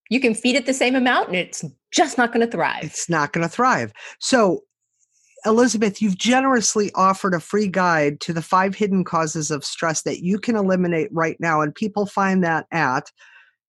You can feed it the same amount and it's just not going to thrive. It's not going to thrive. So, Elizabeth, you've generously offered a free guide to the five hidden causes of stress that you can eliminate right now. And people find that at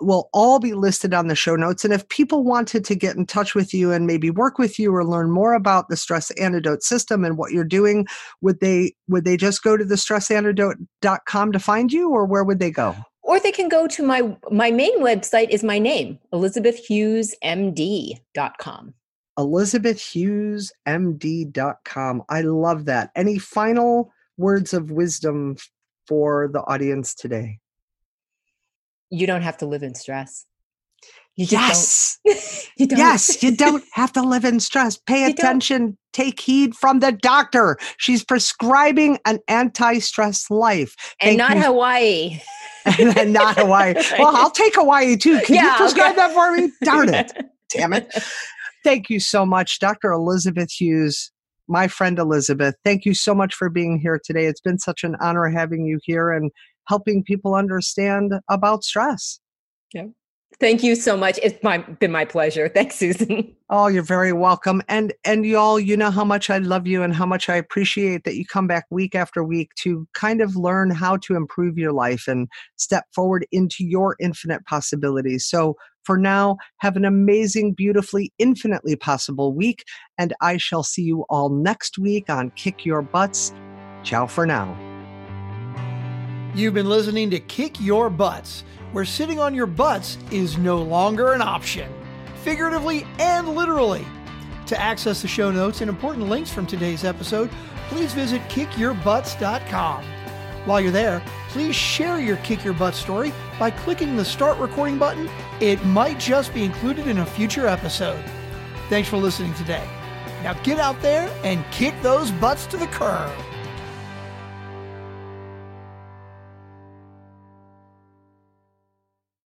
will all be listed on the show notes. And if people wanted to get in touch with you and maybe work with you or learn more about the stress antidote system and what you're doing, would they would they just go to the stressantidote.com to find you or where would they go? Or they can go to my my main website is my name, elizabethhughesmd.com. elizabethhughesmd.com. I love that. Any final words of wisdom for the audience today? You don't have to live in stress. You yes. you don't. Yes, you don't have to live in stress. Pay attention. Take heed from the doctor. She's prescribing an anti-stress life. And Thank not you. Hawaii. and not Hawaii. Well, I'll take Hawaii too. Can yeah, you prescribe okay. that for me? Darn it. Damn it. Thank you so much, Dr. Elizabeth Hughes, my friend Elizabeth. Thank you so much for being here today. It's been such an honor having you here and helping people understand about stress. Yeah. Thank you so much. It's my, been my pleasure. Thanks, Susan. Oh, you're very welcome. And and y'all, you know how much I love you and how much I appreciate that you come back week after week to kind of learn how to improve your life and step forward into your infinite possibilities. So for now, have an amazing, beautifully, infinitely possible week. And I shall see you all next week on Kick Your Butts. Ciao for now. You've been listening to Kick Your Butts, where sitting on your butts is no longer an option, figuratively and literally. To access the show notes and important links from today's episode, please visit kickyourbutts.com. While you're there, please share your Kick Your Butt story by clicking the Start Recording button. It might just be included in a future episode. Thanks for listening today. Now get out there and kick those butts to the curb.